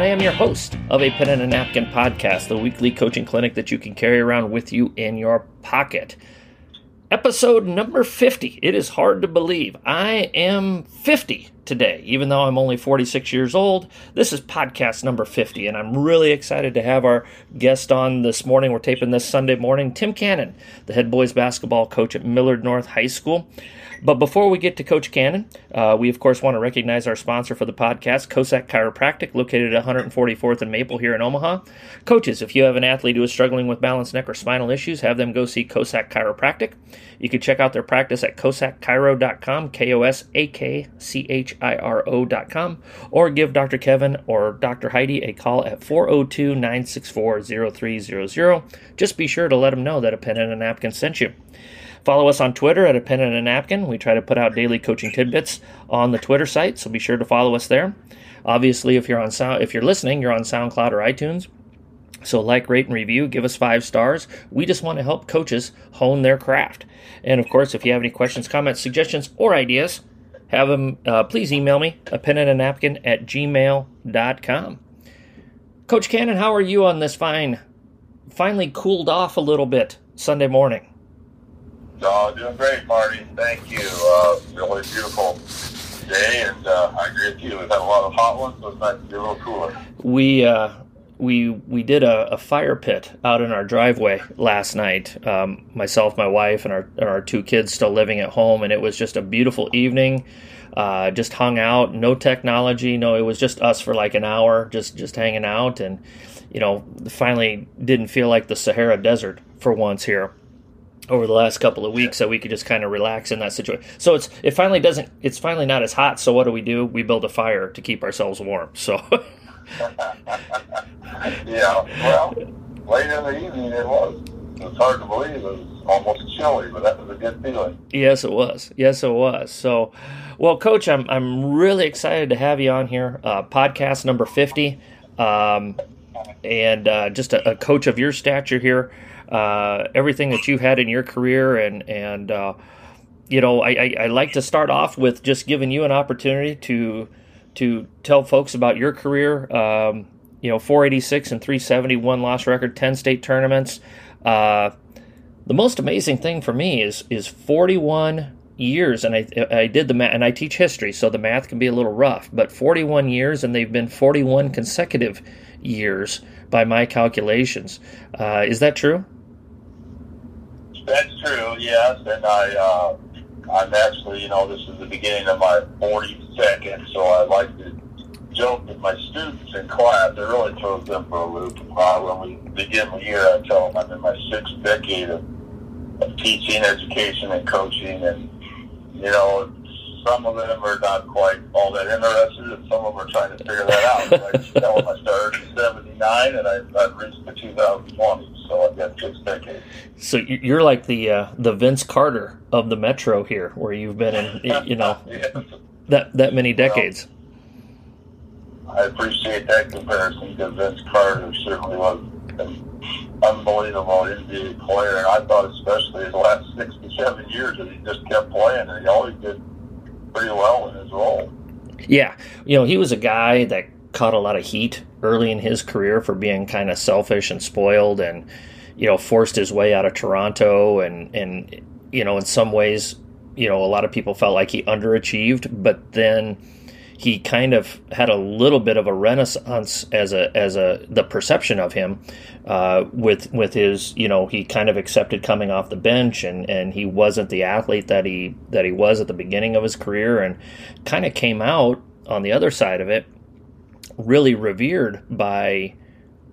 I am your host of a Pen and a Napkin podcast, the weekly coaching clinic that you can carry around with you in your pocket. Episode number 50. It is hard to believe. I am 50 today, even though I'm only 46 years old. This is podcast number 50, and I'm really excited to have our guest on this morning. We're taping this Sunday morning. Tim Cannon, the head boys basketball coach at Millard North High School. But before we get to Coach Cannon, uh, we of course want to recognize our sponsor for the podcast, Kosak Chiropractic, located at 144th and Maple here in Omaha. Coaches, if you have an athlete who is struggling with balance, neck, or spinal issues, have them go see Kosak Chiropractic. You can check out their practice at kosakchiro.com, K O S A K C H I R O.com, or give Dr. Kevin or Dr. Heidi a call at 402 964 0300. Just be sure to let them know that a pen and a napkin sent you. Follow us on Twitter at a pen and a napkin. We try to put out daily coaching tidbits on the Twitter site, so be sure to follow us there. Obviously, if you're on sound, if you're listening, you're on SoundCloud or iTunes. So like, rate, and review. Give us five stars. We just want to help coaches hone their craft. And of course, if you have any questions, comments, suggestions, or ideas, have them. Uh, please email me a pen and a napkin at gmail.com. Coach Cannon, how are you on this fine? Finally cooled off a little bit Sunday morning. Oh, doing great, Marty. Thank you. Uh, really beautiful day, and uh, I agree with you. We've had a lot of hot ones, so it's nice to be a little cooler. We uh, we we did a, a, fire pit out in our driveway last night. Um, myself, my wife, and our and our two kids still living at home, and it was just a beautiful evening. Uh, just hung out, no technology, no. It was just us for like an hour, just just hanging out, and you know, finally didn't feel like the Sahara Desert for once here over the last couple of weeks, so we could just kind of relax in that situation. So it's it finally doesn't it's finally not as hot. So what do we do? We build a fire to keep ourselves warm. So. yeah, well, late in the evening it was. It's hard to believe. It was almost chilly, but that was a good feeling. Yes, it was. Yes, it was. So, well, Coach, I'm I'm really excited to have you on here. Uh, podcast number fifty, um, and uh, just a, a, coach of your stature here. Uh, everything that you've had in your career, and and uh, you know, I, I, I like to start off with just giving you an opportunity to to tell folks about your career. Um, you know, 486 and 370 one loss record, 10 state tournaments. Uh, the most amazing thing for me is is 41 years, and I I did the math, and I teach history, so the math can be a little rough, but 41 years, and they've been 41 consecutive years by my calculations. Uh, is that true? That's true. Yes, and I. Uh I'm actually, you know, this is the beginning of my 42nd, so I like to joke with my students in class. It really throws them for a loop. Uh, when we begin the year, I tell them I'm in my sixth decade of, of teaching, education, and coaching, and you know, some of them are not quite all that interested, and some of them are trying to figure that out. Them I started in '79, and I, I've reached the 2020 so I've got six decades. So you're like the uh, the Vince Carter of the Metro here, where you've been in you know yes. that that many decades. Well, I appreciate that comparison because Vince Carter certainly was an unbelievable NBA player, and I thought especially his last six to seven years that he just kept playing, and he always did pretty well in his role. Yeah, you know he was a guy that caught a lot of heat early in his career for being kind of selfish and spoiled and you know forced his way out of Toronto and and you know in some ways you know a lot of people felt like he underachieved but then he kind of had a little bit of a renaissance as a as a the perception of him uh, with with his you know he kind of accepted coming off the bench and and he wasn't the athlete that he that he was at the beginning of his career and kind of came out on the other side of it really revered by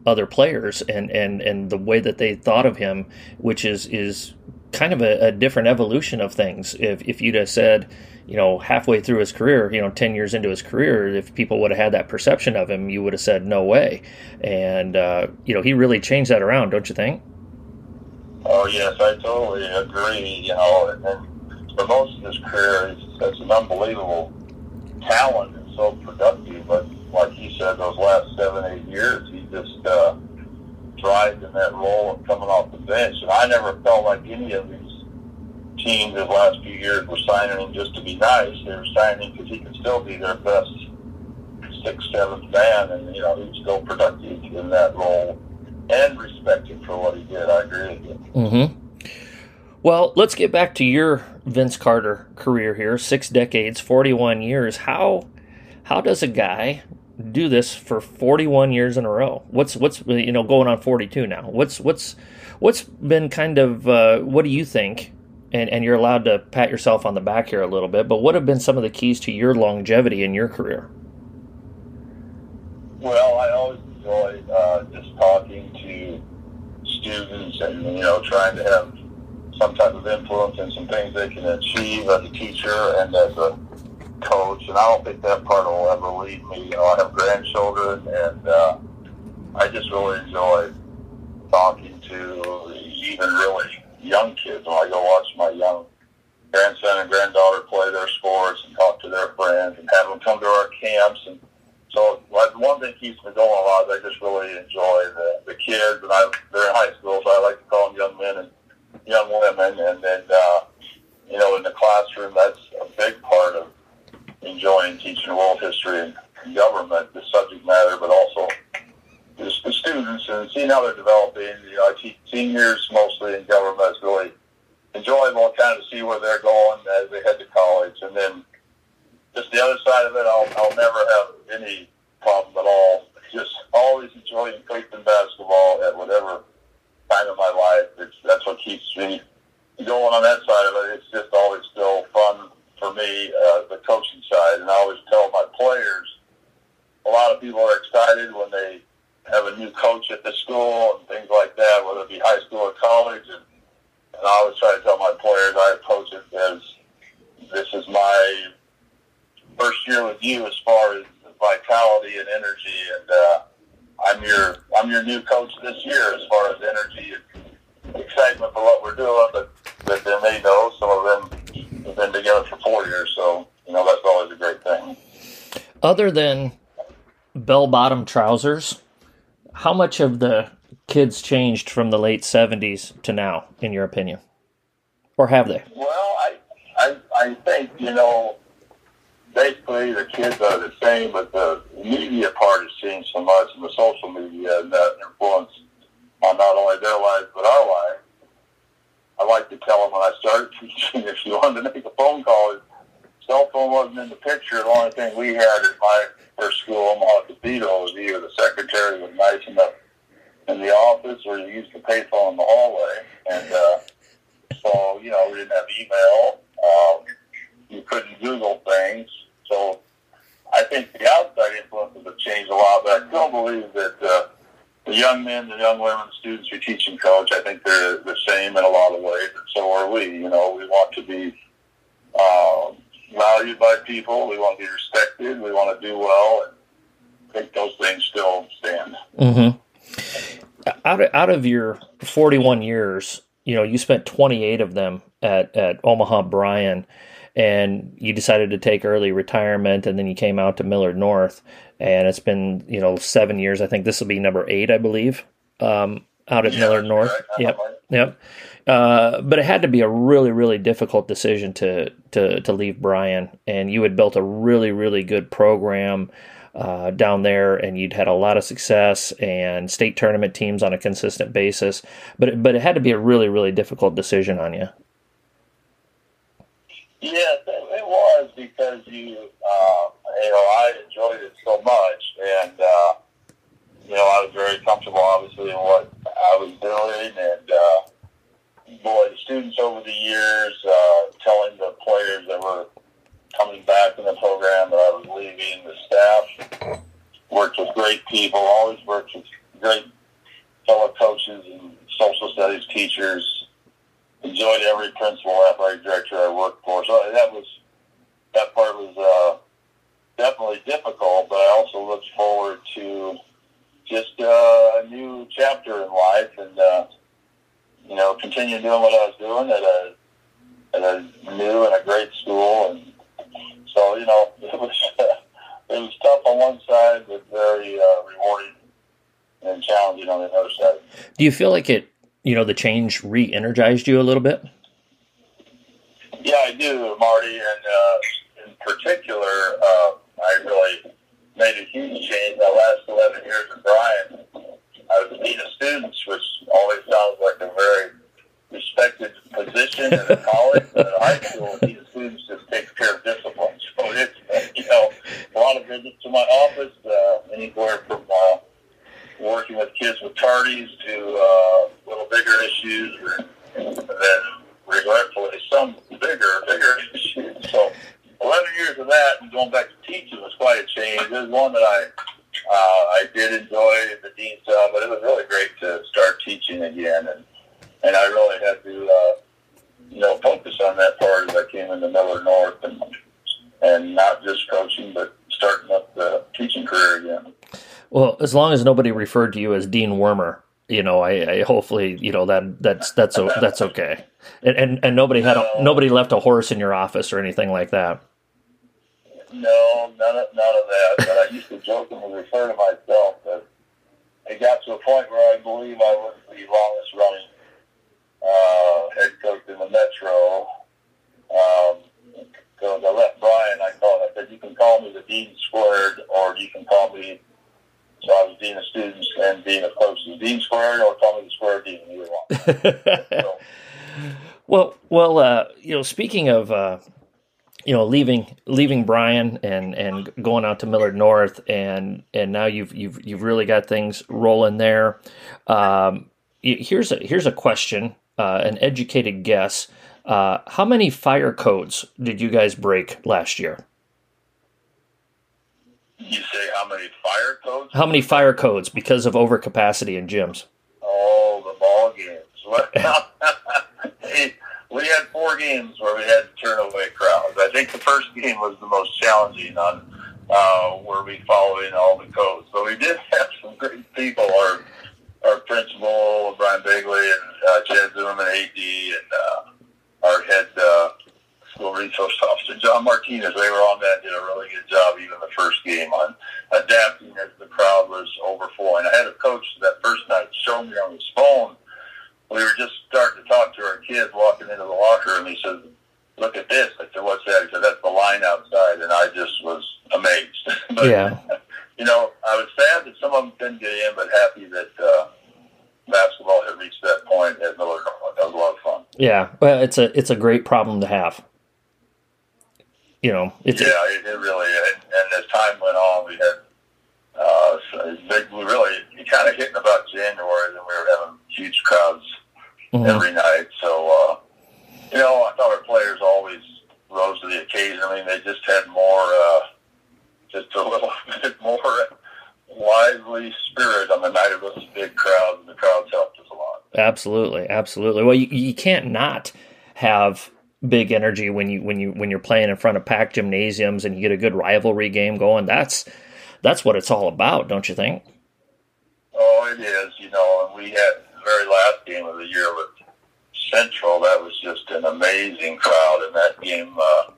other players and, and, and the way that they thought of him, which is is kind of a, a, different evolution of things. If if you'd have said, you know, halfway through his career, you know, ten years into his career, if people would have had that perception of him, you would have said no way. And uh, you know, he really changed that around, don't you think? Oh yes, I totally agree. You know, and, for most of his career, it's an unbelievable talent and so productive, but like you said, those last seven, eight years, he just uh, thrived in that role of coming off the bench. And I never felt like any of these teams the last few years were signing him just to be nice. They were signing him because he could still be their best sixth, seventh man, and you know he's still productive in that role and respected for what he did. I agree with you. Mm-hmm. Well, let's get back to your Vince Carter career here. Six decades, forty-one years. How how does a guy do this for forty-one years in a row? What's what's you know going on forty-two now? What's what's what's been kind of uh, what do you think? And and you're allowed to pat yourself on the back here a little bit. But what have been some of the keys to your longevity in your career? Well, I always enjoy uh, just talking to students and you know trying to have some type of influence and some things they can achieve as a teacher and as a coach. And I don't think that part will ever leave me. You know, I have grandchildren, and uh, I just really enjoy talking to even really young kids when I go watch my young grandson and granddaughter play their sports and talk to their friends and have them come to our camps and so like one thing keeps me going a lot. is I just really enjoy the, the kids, and I they're in high school, so I like to call them young men and young women. And then uh, you know, in the classroom, that's a big part of enjoying teaching world history and government, the subject matter, but also just the students and seeing how they're developing. You know, I teach seniors mostly in government. It's really enjoyable kind of see where they're going as they head to college, and then just the other side of it, I'll, I'll never have any problem at all. Just always enjoying coaching basketball at whatever time of my life. It's, that's what keeps me going on that side of it. It's just always still fun for me, uh, the coaching side. And I always tell my players, a lot of people are excited when they have a new coach at the school and things like that, whether it be high school or college. And, and I always try to tell my players I approach it as this is my first year with you as far as vitality and energy, and uh, I'm your I'm your new coach this year as far as energy and excitement for what we're doing. But but then they know some of them have been together for four years, so you know that's always a great thing. Other than bell bottom trousers, how much of the kids changed from the late '70s to now, in your opinion, or have they? Well, I I, I think you know basically the kids are the same, but the media part has changed so much, and the social media and that influence on not only their lives but our lives. I like to tell them when I started teaching, if you wanted to make a phone call, cell phone wasn't in the picture. The only thing we had at my first school, Omaha Cathedral, was either the secretary was nice enough in the office or you used the payphone in the hallway. And uh, so, you know, we didn't have email. Um, you couldn't Google things. So I think the outside influences have changed a lot, but I still believe that uh, the young men, the young women, students who teach and coach, I think they're the same in a lot of ways, and so are we. You know, we want to be uh, valued by people. We want to be respected. We want to do well, and I think those things still stand. Mm-hmm. Out of, out of your 41 years, you know, you spent 28 of them at, at Omaha Bryan and you decided to take early retirement and then you came out to Millard North and it's been you know seven years I think this will be number eight I believe um, out at Yeah, Millard North right. yep yep uh, but it had to be a really really difficult decision to to to leave Bryan, and you had built a really really good program uh, down there, and you'd had a lot of success and state tournament teams on a consistent basis. But it, but it had to be a really really difficult decision on you. Yes, it it was because you, uh, you know, I enjoyed it so much, and uh, you know, I was very comfortable, obviously, in what I was doing, and uh, boy, the students over the years, uh, telling the players that were coming back in the program that I was leaving, the staff worked with great people, always worked with great fellow coaches and social studies teachers enjoyed every principal athletic director I worked for. So that was that part was uh, definitely difficult, but I also look forward to just uh, a new chapter in life and uh, you know continue doing what I was doing at a at a new and a great school, and so you know it was it was tough on one side, but very uh, rewarding and challenging on the other side. Do you feel like it? You know, the change re-energized you a little bit. Yeah, I do, Marty, and uh, in particular, uh, I really made a huge change. The last 11 years of Bryan, I was the dean of students, which always sounds like a very respected position in a college, but in high school, dean of students just takes care of discipline. So it's, you know, a lot of visits to my office, uh, anywhere from uh, working with kids with tardies to uh, little bigger issues, and then regretfully some bigger, bigger issues. So 11 years of that and going back to teaching was quite a change. It was one that I uh, I did enjoy the dean's job, but it was really great to start teaching again, and and I really had to uh, you know focus on that part as I came into Millard North and and not just coaching, but starting up the teaching career again. Well, as long as nobody referred to you as Dean Wormer, you know, I, I hopefully you know that that's that's that's okay, and and, and nobody had a, nobody left a horse in your office or anything like that. No, none of, none of that. But I used to jokingly refer to myself that it got to a point where I believe I was the longest running uh, head coach in the Metro. Um, because I left Bryan, I called. I said, "You can call me the Dean Squared, or you can call me." So I was Dean of Students and Dean of Coaches. Dean Squared, or call me the Square Dean. Either one. so. Well, well, uh, you know, speaking of uh, you know leaving leaving Bryan and and going out to Millard North and and now you've you've you've really got things rolling there. Um, here's a here's a question, uh, an educated guess. Uh, how many fire codes did you guys break last year? You say how many fire codes? How many fire codes because of overcapacity in gyms? Oh, the ball games. we had four games where we had to turn away crowds. I think the first game was the most challenging on uh, where we following all the codes. But we did have some great people. Our our principal Brian Bigley and uh, Chad Zimmerman, AD, and uh, our head uh, school resource officer John Martinez. They were on that. Did a really good job even the first game on adapting as the crowd was overflowing. I had a coach that first night show me on his phone we were just starting to talk to our kids walking into the locker room. He said, "Look at this." I said, "What's that?" He said, "That's the line outside," and I just was amazed. but, yeah. You know, I was sad that some of them didn't get in, but happy that uh, basketball had reached that point at Millard. That was a lot of fun. Yeah, well, it's a it's a great problem to have. You know, it's yeah, a, it, it really. And, and as time went on, we had uh, so big, we really kind of hitting about January, and we were having huge crowds mm-hmm. every night. So, uh, you know, I thought our players always rose to the occasion. I mean, they just had more, uh, just a little bit more lively spirit on the night of those big crowds, and the crowds helped us a lot. Absolutely, absolutely. Well, you, you can't not have big energy when you when you when you're playing in front of packed gymnasiums and you get a good rivalry game going. That's that's what it's all about, don't you think? Oh, it is. You know, and we had the very last game of the year with Central. That was just an amazing crowd, and that game uh,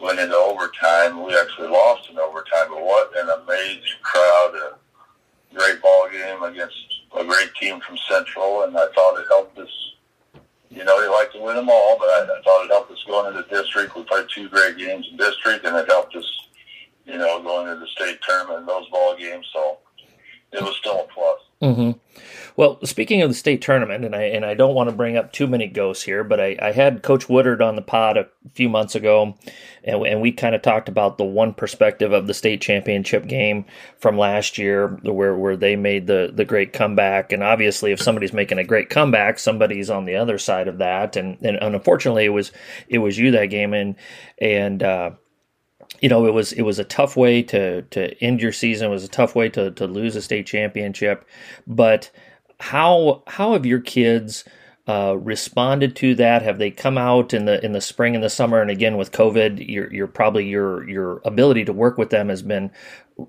went into overtime. We actually lost in overtime, but what an amazing crowd! A great ball game against a great team from Central, and I thought it helped us. You know, they like to win them all, but I, I thought it helped us going into district. We played two great games in district, and it helped us you know, going to the state tournament and those ball games. So it was still a plus. Mm-hmm. Well, speaking of the state tournament, and I and I don't want to bring up too many ghosts here, but I, I had Coach Woodard on the pod a few months ago, and, and we kind of talked about the one perspective of the state championship game from last year, where where they made the the great comeback, and obviously, if somebody's making a great comeback, somebody's on the other side of that, and and unfortunately, it was it was you that game, and and uh, you know, it was it was a tough way to to end your season. It was a tough way to to lose a state championship. But how how have your kids uh, responded to that? Have they come out in the in the spring and the summer? And again, with COVID, your your probably your your ability to work with them has been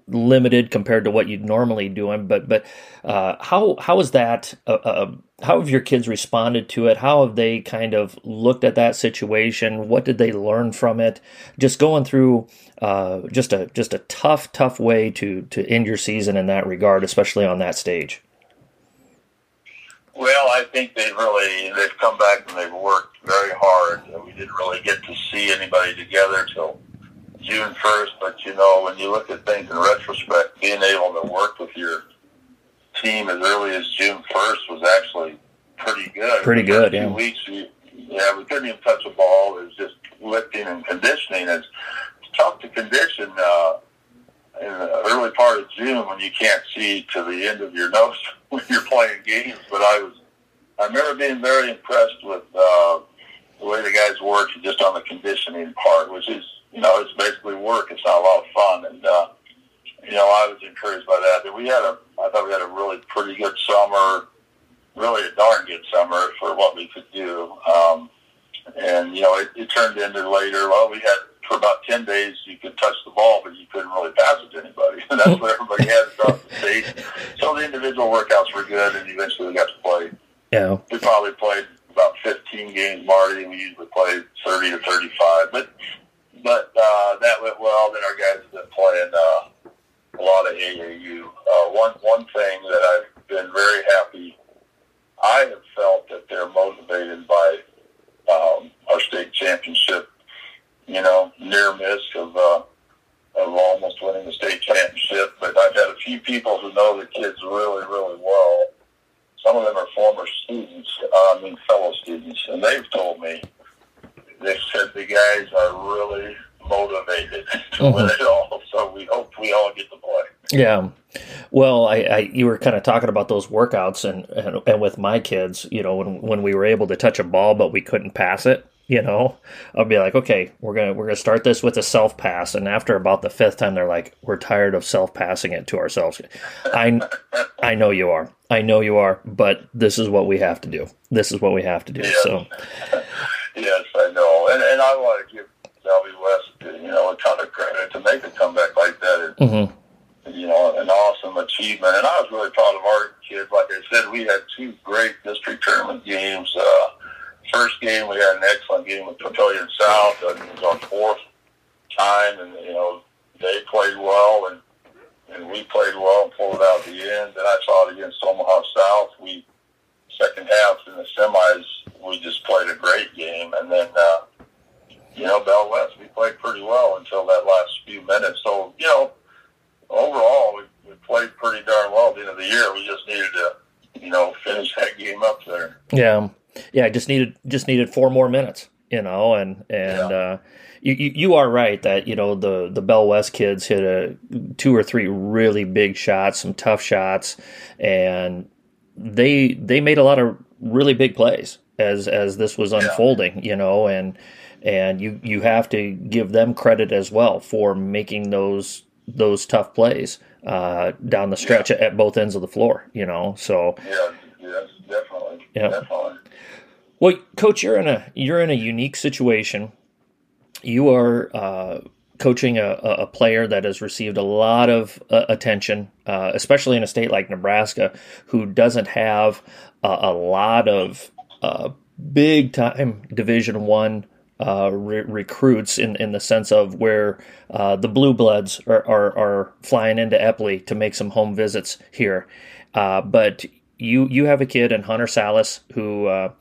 limited compared to what you'd normally doing. But but uh, how how is that? Uh, uh, how have your kids responded to it? How have they kind of looked at that situation? What did they learn from it? Just going through uh, just a just a tough tough way to to end your season in that regard, especially on that stage. Well, I think they've really they've come back and they've worked very hard. We didn't really get to see anybody together till June first, but you know when you look at things in retrospect, being able to work with your team as early as June first was actually pretty good. Pretty good, yeah. weeks, we, yeah, we couldn't even touch a ball. It was just lifting and conditioning. It's tough to condition uh, in the early part of June when you can't see to the end of your nose when you're playing games. But I was, I remember being very impressed with uh, the way the guys worked just on the conditioning part, which is, you know, it's basically work. It's not a lot of fun, and uh, you know, I was encouraged by that. But we had a, I thought we had a really pretty good summer, really a darn good summer for what we could do. Um, and you know, it, it turned into later. Well, we had for about ten days you could touch the ball, but you couldn't really pass it to anybody. And that's what everybody had across the state. So the individual workouts were good, and eventually we got to play. Yeah. We probably played about 15 games, Marty. We usually play 30 to 35, but but uh, that went well. Then our guys have been playing uh, a lot of AAU. One one thing that I've been very happy. I have felt that they're motivated by um, our state championship. You know, near miss of uh, of almost winning the state championship. But I've had a few people who know the kids really, really well. Some of them are former students, uh, I mean fellow students, and they've told me they said the guys are really motivated to win it all. So we hope we all get to play. Yeah. Well, I, I you were kind of talking about those workouts and, and and with my kids, you know, when when we were able to touch a ball but we couldn't pass it, you know, I'll be like, okay, we're gonna we're gonna start this with a self pass, and after about the fifth time, they're like, we're tired of self passing it to ourselves. I I know you are, I know you are, but this is what we have to do. This is what we have to do. Yeah. So Yes, I know, and and I want to give Bellevue West, you know, a ton of credit to make a comeback like that. Is, mhm. you know, an awesome achievement. And I was really proud of our kids. Like I said, we had two great district tournament games. Uh, first game, we had an excellent game with Papillion South. Uh, it was our fourth time, and, you know, they played well, and, and we played well and pulled it out at the end. Then I saw it against Omaha South. We, second half in the semis, we just played a great game. And then, uh, you know, Bell West, we played pretty well until that last few minutes. So, you know, overall, we, we played pretty darn well at the end of the year. We just needed to, you know, finish that game up there. Yeah, yeah. I just needed just needed four more minutes, you know, and and Yeah. uh, you, you you are right that you know the the Bell West kids hit a two or three really big shots, some tough shots, and they they made a lot of really big plays as as this was unfolding, you know, and and you you have to give them credit as well for making those those tough plays uh, down the stretch at both ends of the floor, you know. So Yeah, yes, definitely. Yeah. Definitely. Well, coach, you're in a you're in a unique situation. You are uh, coaching a, a player that has received a lot of uh, attention, uh, especially in a state like Nebraska, who doesn't have a, a lot of uh, big time Division One uh, re- recruits in, in the sense of where uh, the blue bloods are, are, are flying into Eppley to make some home visits here. Uh, but you you have a kid in Hunter Sallis who uh,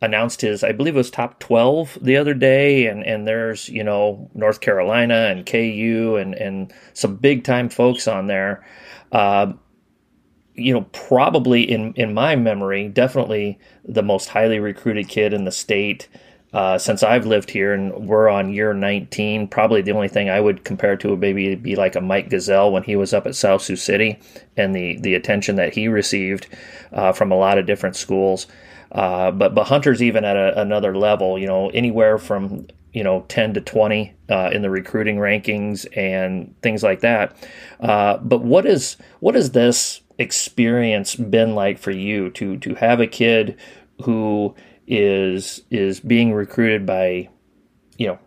announced his I believe it was top twelve the other day, and, and there's you know North Carolina and KU and and some big time folks on there. Uh, you know, probably in in my memory, definitely the most highly recruited kid in the state uh, since I've lived here, and we're on year 19. Probably the only thing I would compare to would maybe be like a Mike Gesell when he was up at South Sioux City, and the the attention that he received uh, from a lot of different schools. Uh, but but Hunter's even at a, another level. You know, anywhere from you know 10 to 20 uh, in the recruiting rankings and things like that. Uh, but what is what has this experience been like for you to to have a kid who is is being recruited by you know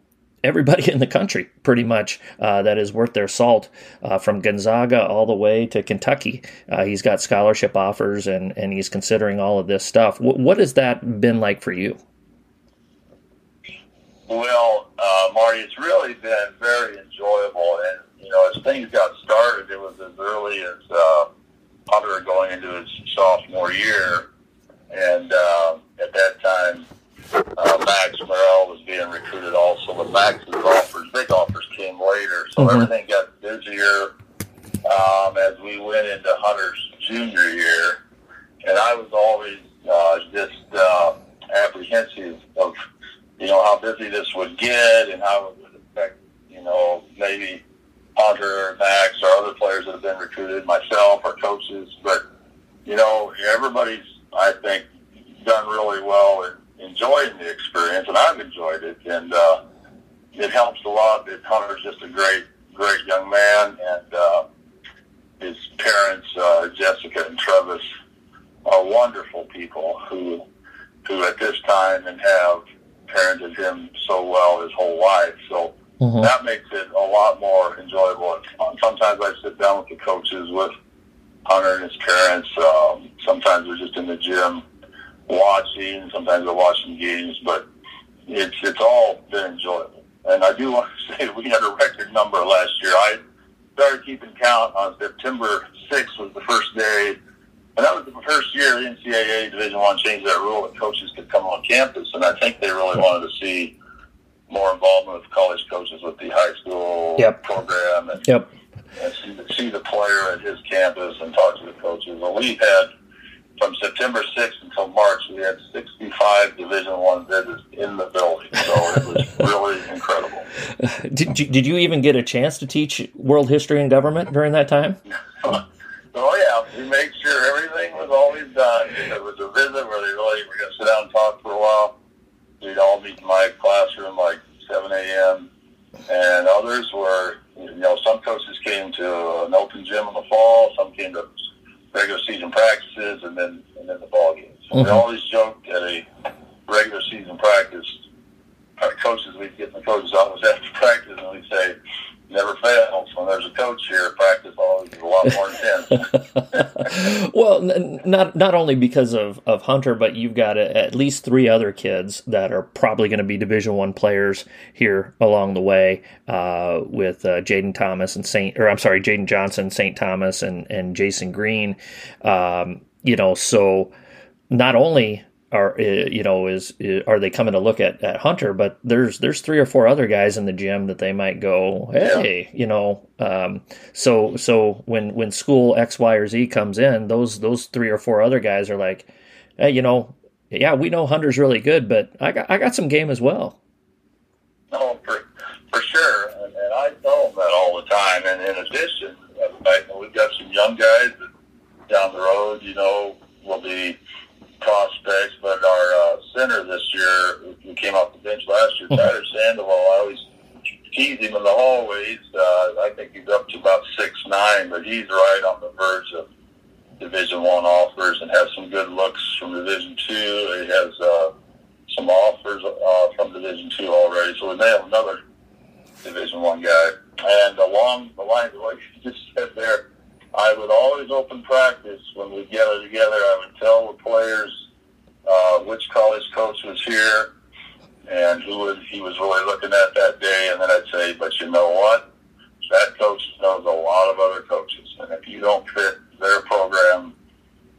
everybody in the country pretty much uh, that is worth their salt uh, from Gonzaga all the way to Kentucky. Uh, he's got scholarship offers and and he's considering all of this stuff. W- what has that been like for you? Well, uh, Marty, it's really been very enjoyable. And, you know, as things got started, it was as early as uh, Hunter going into his sophomore year. And uh, at that time, uh, Max Murrell was being recruited also. But Max's offers, big offers came later. So mm-hmm. everything got busier um, as we went into Hunter's junior year, and I was always uh, just uh, apprehensive of you know how busy this would get and how it would affect you know maybe Hunter or Max or other players that have been recruited, myself or coaches, but you know everybody's I think done really well in enjoying the experience, and I've enjoyed it, and uh, it helps a lot that Hunter's just a great great young man and. Uh, his parents, uh, Jessica and Travis, are wonderful people who, who at this time and have parented him so well his whole life. So mm-hmm. that makes it a lot more enjoyable and fun. Sometimes I sit down with the coaches with Hunter and his parents. Um, sometimes we're just in the gym watching. Sometimes we're watching games, but it's it's all been enjoyable. And I do want to say we had a record number last year. I started keeping count on September 6th was the first day, and that was the first year the NCAA Division One changed that rule that coaches could come on campus, and I think they really wanted to see more involvement of college coaches with the high school yep. program and, yep. And see, see the player at his campus and talk to the coaches. Well, we had from September 6th until March, we had 65 Division One visits in the building. So it was really incredible. Did you, did you even get a chance to teach world history and government during that time? oh yeah, we made sure everything was always done. It was a visit where they really were going to sit down and talk for a while. We'd all meet in my classroom like 7 a.m. And others were, you know, some coaches came to an open gym in the fall. Some came to regular season practices and then and then the ball games. Mm-hmm. We always joked at a regular season practice. Our coaches, we'd get the coaches was after practice and we'd say, never fails. When there's a coach here, practice always is a lot more intense. well, n- not not only because of, of Hunter, but you've got a, at least three other kids that are probably going to be Division One players here along the way, uh, with uh, Jaden Thomas and Saint, or I'm sorry, Jaden Johnson, Saint Thomas, and and Jasen Green. Um, you know, so not only are uh, you know is, is, are they coming to look at, at Hunter? But there's there's three or four other guys in the gym that they might go, hey, yeah. you know. Um, so so when when school X Y or Z comes in, those those three or four other guys are like, hey, you know, yeah, we know Hunter's really good, but I got I got some game as well. Oh, for for sure, and, and I tell them that all the time. And in addition, we've got some young guys that down the road, you know, will be prospects, but our uh, center this year, who came off the bench last year, Tyler Sandoval, I always tease him in the hallways. Uh, I think he's up to about six nine, but he's right on the verge of Division One offers and has some good looks from Division Two. He has uh, some offers uh, from Division Two already, so we may have another Division One guy. And along the lines of what you just said there, I would always open practice when we gather together. I would tell the players uh, which college coach was here and who was, he was really looking at that day, and then I'd say, but you know what? That coach knows a lot of other coaches, and if you don't fit their program,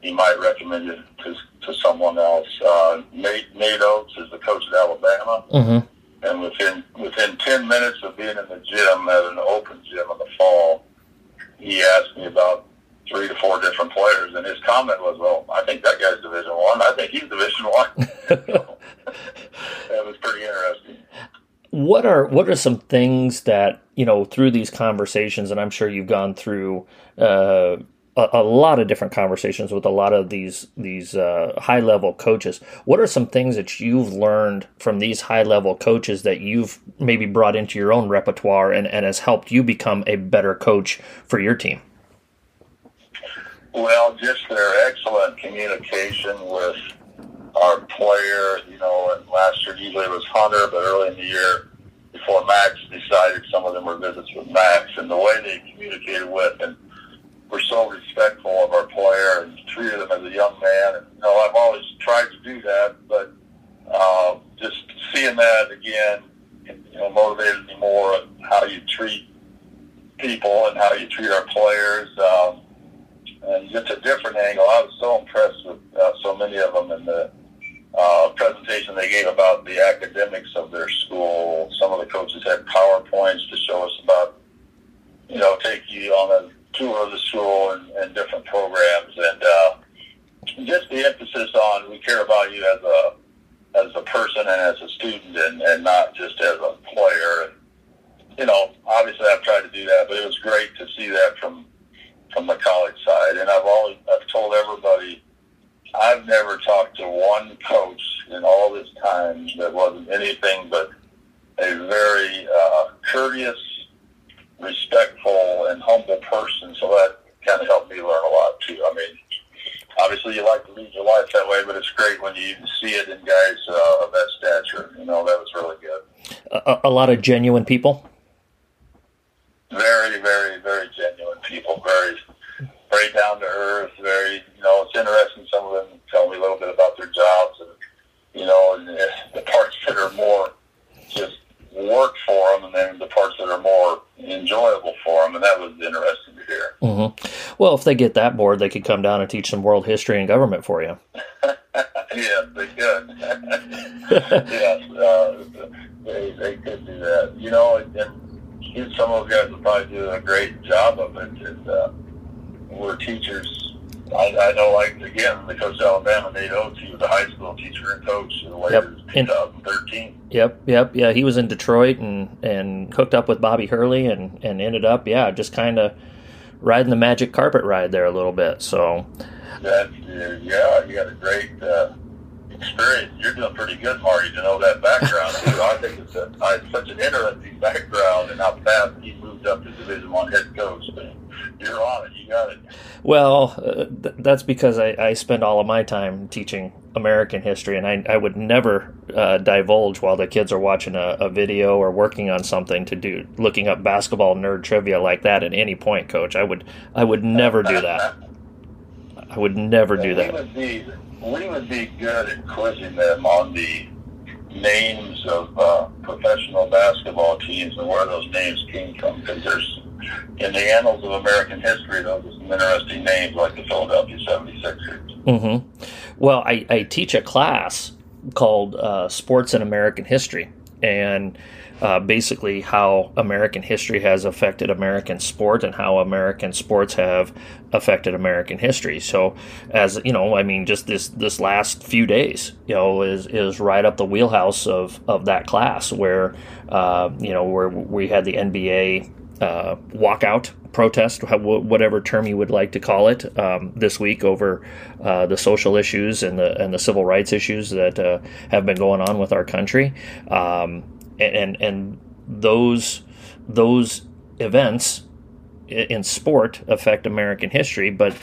he might recommend you to, to someone else. Uh, Nate, Nate Oats is the coach at Alabama. Mm-hmm. And within within ten minutes of being in the gym at an open gym in the fall, he asked me about three to four different players, and his comment was, "Well, I think that guy's Division One. I. I think he's Division One." that was pretty interesting. What are what are some things that you know through these conversations, and I'm sure you've gone through uh, a, a, lot of different conversations with a lot of these these uh, high level coaches. What are some things that you've learned from these high level coaches that you've maybe brought into your own repertoire and, and has helped you become a better coach for your team? Well, just their excellent communication with our player. You know, and last year usually it was Hunter, but early in the year before Max decided, some of them were visits with Max, and the way they communicated with and we're so respectful of our player and treated him as a young man. And you know, I've always tried to do that, but uh, just seeing that again, you know, motivated me more on how you treat people and how you treat our players. Um, and just a different angle. I was so impressed with uh, so many of them in the uh, presentation they gave about the academics of their school. Some of the coaches had PowerPoints to show us about you know, take you on a tour of the school and, and different programs, and uh, just the emphasis on we care about you as a as a person and as a student, and, and not just as a player. And you know, obviously, I've tried to do that, but it was great to see that from from the college side. And I've always I've told everybody I've never talked to one coach in all this time that wasn't anything but a very uh, courteous, respectful, and humble person. So that kind of helped me learn a lot too. I mean, obviously you like to lead your life that way, but it's great when you see it in guys uh, of that stature. You know, that was really good. A, a of genuine people. Very, very, very genuine people. Very, very down to earth. Very, you know, it's interesting. Some of them tell me a little bit about their jobs, and you know, and the parts that are more just work for them, and then the parts that are more enjoyable for them, and that was interesting to hear. Mm-hmm. Well, if they get that bored, they could come down and teach some world history and government for you. yes, they could. yes, uh, they, they could do that. You know, and, and some of those guys will probably do a great job of it. And uh, we're teachers. I, I know, like again, the coach Alabama, Nate Oats, he was a high school teacher and coach in the yep. 2013. Yep, yep, yeah. He was in Detroit and and hooked up with Bobby Hurley and and ended up, yeah, just kind of riding the magic carpet ride there a little bit. So. That, uh, yeah, you got a great. Uh, experience. You're doing pretty good, Marty, to know that background. too. I think it's, a, it's such an interesting background and how fast he moved up to Division One head coach. You're on it. You got it. Well, uh, th- that's because I, I spend all of my time teaching American history, and I, I would never uh, divulge while the kids are watching a, a, video or working on something to do looking up basketball nerd trivia like that at any point, Coach. I would I would never do that. I would never do that we would be good at quizzing them on the names of uh, professional basketball teams and where those names came from because there's in the annals of American history those are some interesting names like the Philadelphia 76ers. Mm-hmm. Well, I, I teach a class called uh, Sports in American History and uh, basically how American history has affected American sport and how American sports have affected American history. So, as you know, I mean, just this this last few days, you know, is is right up the wheelhouse of of that class where uh, you know where we had the NBA uh, walkout protest, whatever term you would like to call it, um, this week over uh, the social issues and the and the civil rights issues that uh, have been going on with our country. Um, and and those those events in sport affect American history, but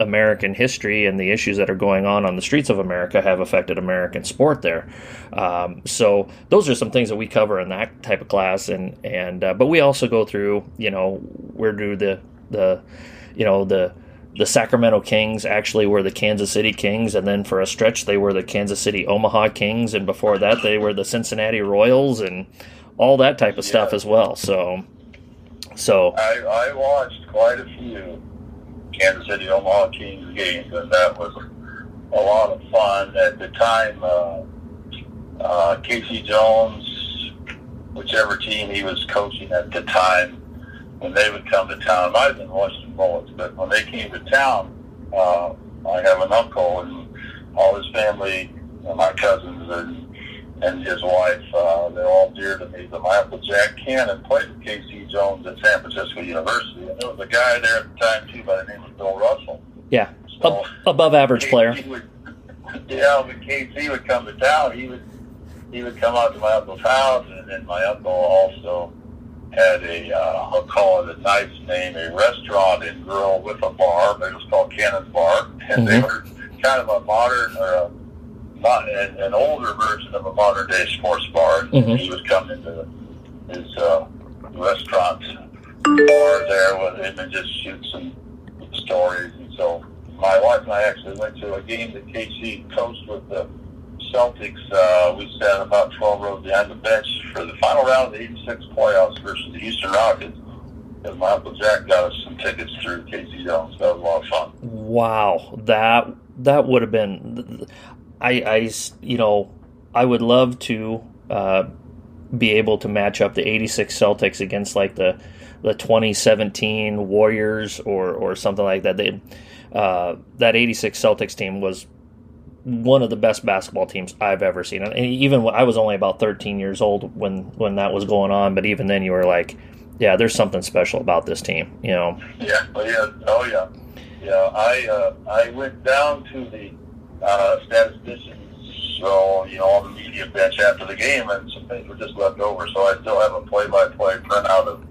American history and the issues that are going on on the streets of America have affected American sport there. Um, so those are some things that we cover in that type of class, and and uh, but we also go through, you know, where do the the you know the the Sacramento Kings actually were the Kansas City Kings, and then for a stretch they were the Kansas City Omaha Kings, and before that they were the Cincinnati Royals, and all that type of stuff as well. So, so I, I watched quite a few Kansas City Omaha Kings games, and that was a lot of fun. At the time, uh, uh, K.C. Jones, whichever team he was coaching at the time, when they would come to town, might have been Washington Bullets, but when they came to town, uh, I have an uncle and all his family, and my cousins and and his wife, uh, they're all dear to me. But my uncle Jack Cannon played with K.C. Jones at San Francisco University, and there was a guy there at the time too by the name of Bill Russell. Yeah, so, above average KC player. Would, yeah, when KC would come to town, he would he would come out to my uncle's house, and then my uncle also had a, uh, I'll call it a nice name, a restaurant and grill with a bar. It was called Cannon's Bar, and mm-hmm. they were kind of a modern or a, not an, an older version of a modern day sports bar. Mm-hmm. He would come into his uh, restaurant bar there with him and just shoot some stories. And so my wife and I actually went to a game that KC coached with the Celtics, uh, we sat about 12 rows behind the bench for the final round of the 86 playoffs versus the Houston Rockets. And my Uncle Jack got us some tickets through K.C. Jones. That was a lot of fun. Wow, that that would have been. I, I you know, I would love to uh, be able to match up the 86 Celtics against like the the 2017 Warriors or or something like that. They uh, that 86 Celtics team was one of the best basketball teams I've ever seen. And even I was only about 13 years old when when that was going on, but even then you were like, yeah, there's something special about this team, you know. Yeah, oh yeah, oh yeah, yeah. I uh, I went down to the uh, statisticians, so you know, on the media bench after the game, and some things were just left over. So I still have a play-by-play printout of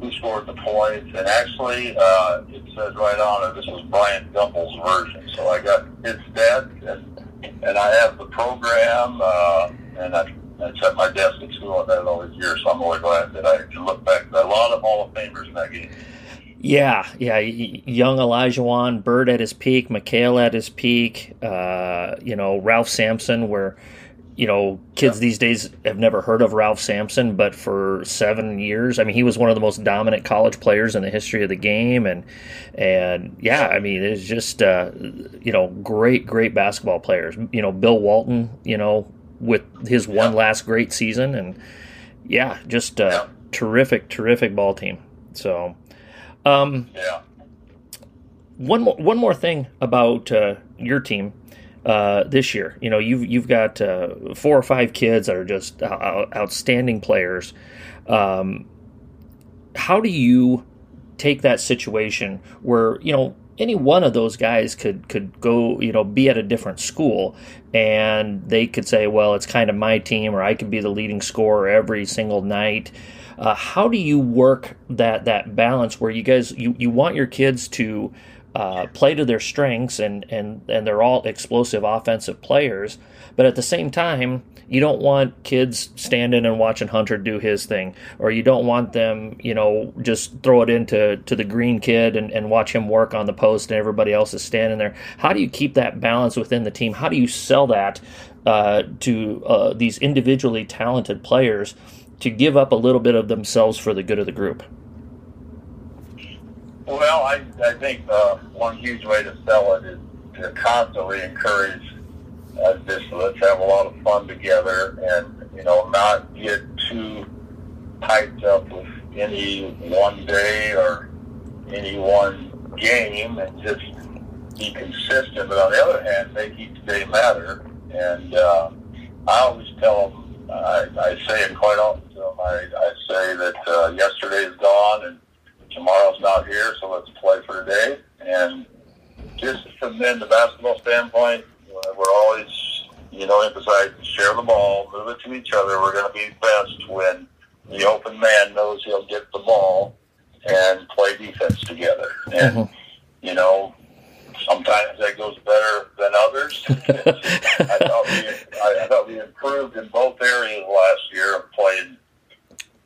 who scored the points, and actually, uh, it says right on it. This was Bryant Gumbel's version, so I got his stats, and and I have the program, uh, and I. I set my desk at school and that all these years, so I'm really glad that I can look back. At a lot of Hall of Famers in that game. Yeah, yeah. Young Olajuwon, Bird at his peak, McHale at his peak. Uh, you know, Ralph Sampson, where you know kids these days have never heard of Ralph Sampson, but for seven years, I mean, he was one of the most dominant college players in the history of the game, and and yeah, I mean, it's just uh, you know great, great basketball players. You know, Bill Walton, you know, with his one last great season, and yeah, just a terrific, terrific ball team. So. Um, yeah. One more, one more thing about uh, your team uh, this year. You know, you've you've got uh, four or five kids that are just outstanding players. Um, how do you take that situation where you know any one of those guys could could go you know be at a different school and they could say well it's kind of my team or I could be the leading scorer every single night uh, how do you work that that balance where you guys you, you want your kids to uh, play to their strengths and, and and they're all explosive offensive players, but at the same time you don't want kids standing and watching Hunter do his thing, or you don't want them, you know, just throw it into to the green kid and, and watch him work on the post and everybody else is standing there. How do you keep that balance within the team? How do you sell that uh, to uh, these individually talented players to give up a little bit of themselves for the good of the group? Well, I, I think uh, one huge way to sell it is to constantly encourage uh, this. Let's have a lot of fun together, and you know, not get too hyped up with any one day or any one game, and just be consistent. But on the other hand, make each day matter. And uh, I always tell them I, I say it quite often to them. I, I say that uh, yesterday is gone and tomorrow's not here, so let's play for today. And just from then the basketball standpoint, we're always, you know, emphasize share the ball, move it to each other. We're going to be best when the open man knows he'll get the ball and play defense together. And, mm-hmm. you know, sometimes that goes better than others. I, thought we, I, I thought we improved in both areas last year of playing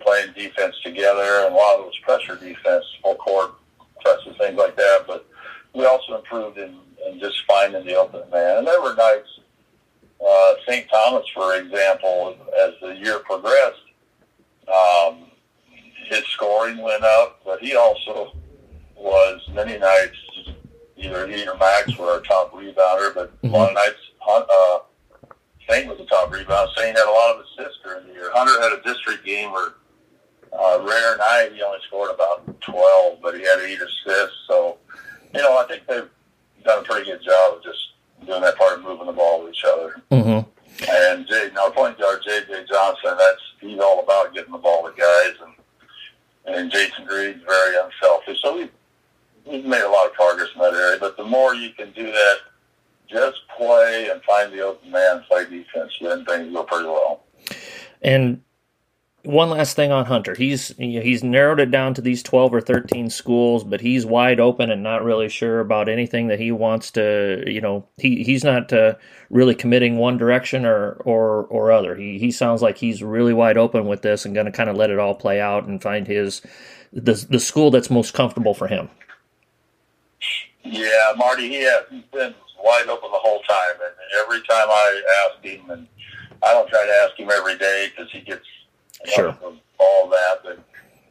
playing defense together, and a lot of it was pressure defense, full court presses, things like that. But we also improved in, in just finding the open man. And there were nights, uh, St. Thomas, for example, as the year progressed, um, his scoring went up, but he also was many nights either he or Max were our top rebounder, but mm-hmm. a lot of nights uh, Saint was a top rebounder. Saint had a lot of assists during the year. Hunter had a district game where uh, rare night he only scored about 12, but he had eight assists. So, you know, I think they've done a pretty good job of just doing that part of moving the ball with each other. Mm-hmm. And Jay, now point guard J.J. Johnson, that's he's all about getting the ball to guys, and and Jasen Green's very unselfish. So we we've made a lot of progress in that area. But the more you can do that, just play and find the open man, play defense, then things go pretty well. And one last thing on Hunter, he's he's narrowed it down to these twelve or thirteen schools, but he's wide open and not really sure about anything that he wants to. You know, he he's not uh, really committing one direction or or or other. He he sounds like he's really wide open with this and going to kind of let it all play out and find his the the school that's most comfortable for him. Yeah, Marty, he has. He's been wide open the whole time, and every time I ask him, and I don't try to ask him every day because he gets sure. all that, but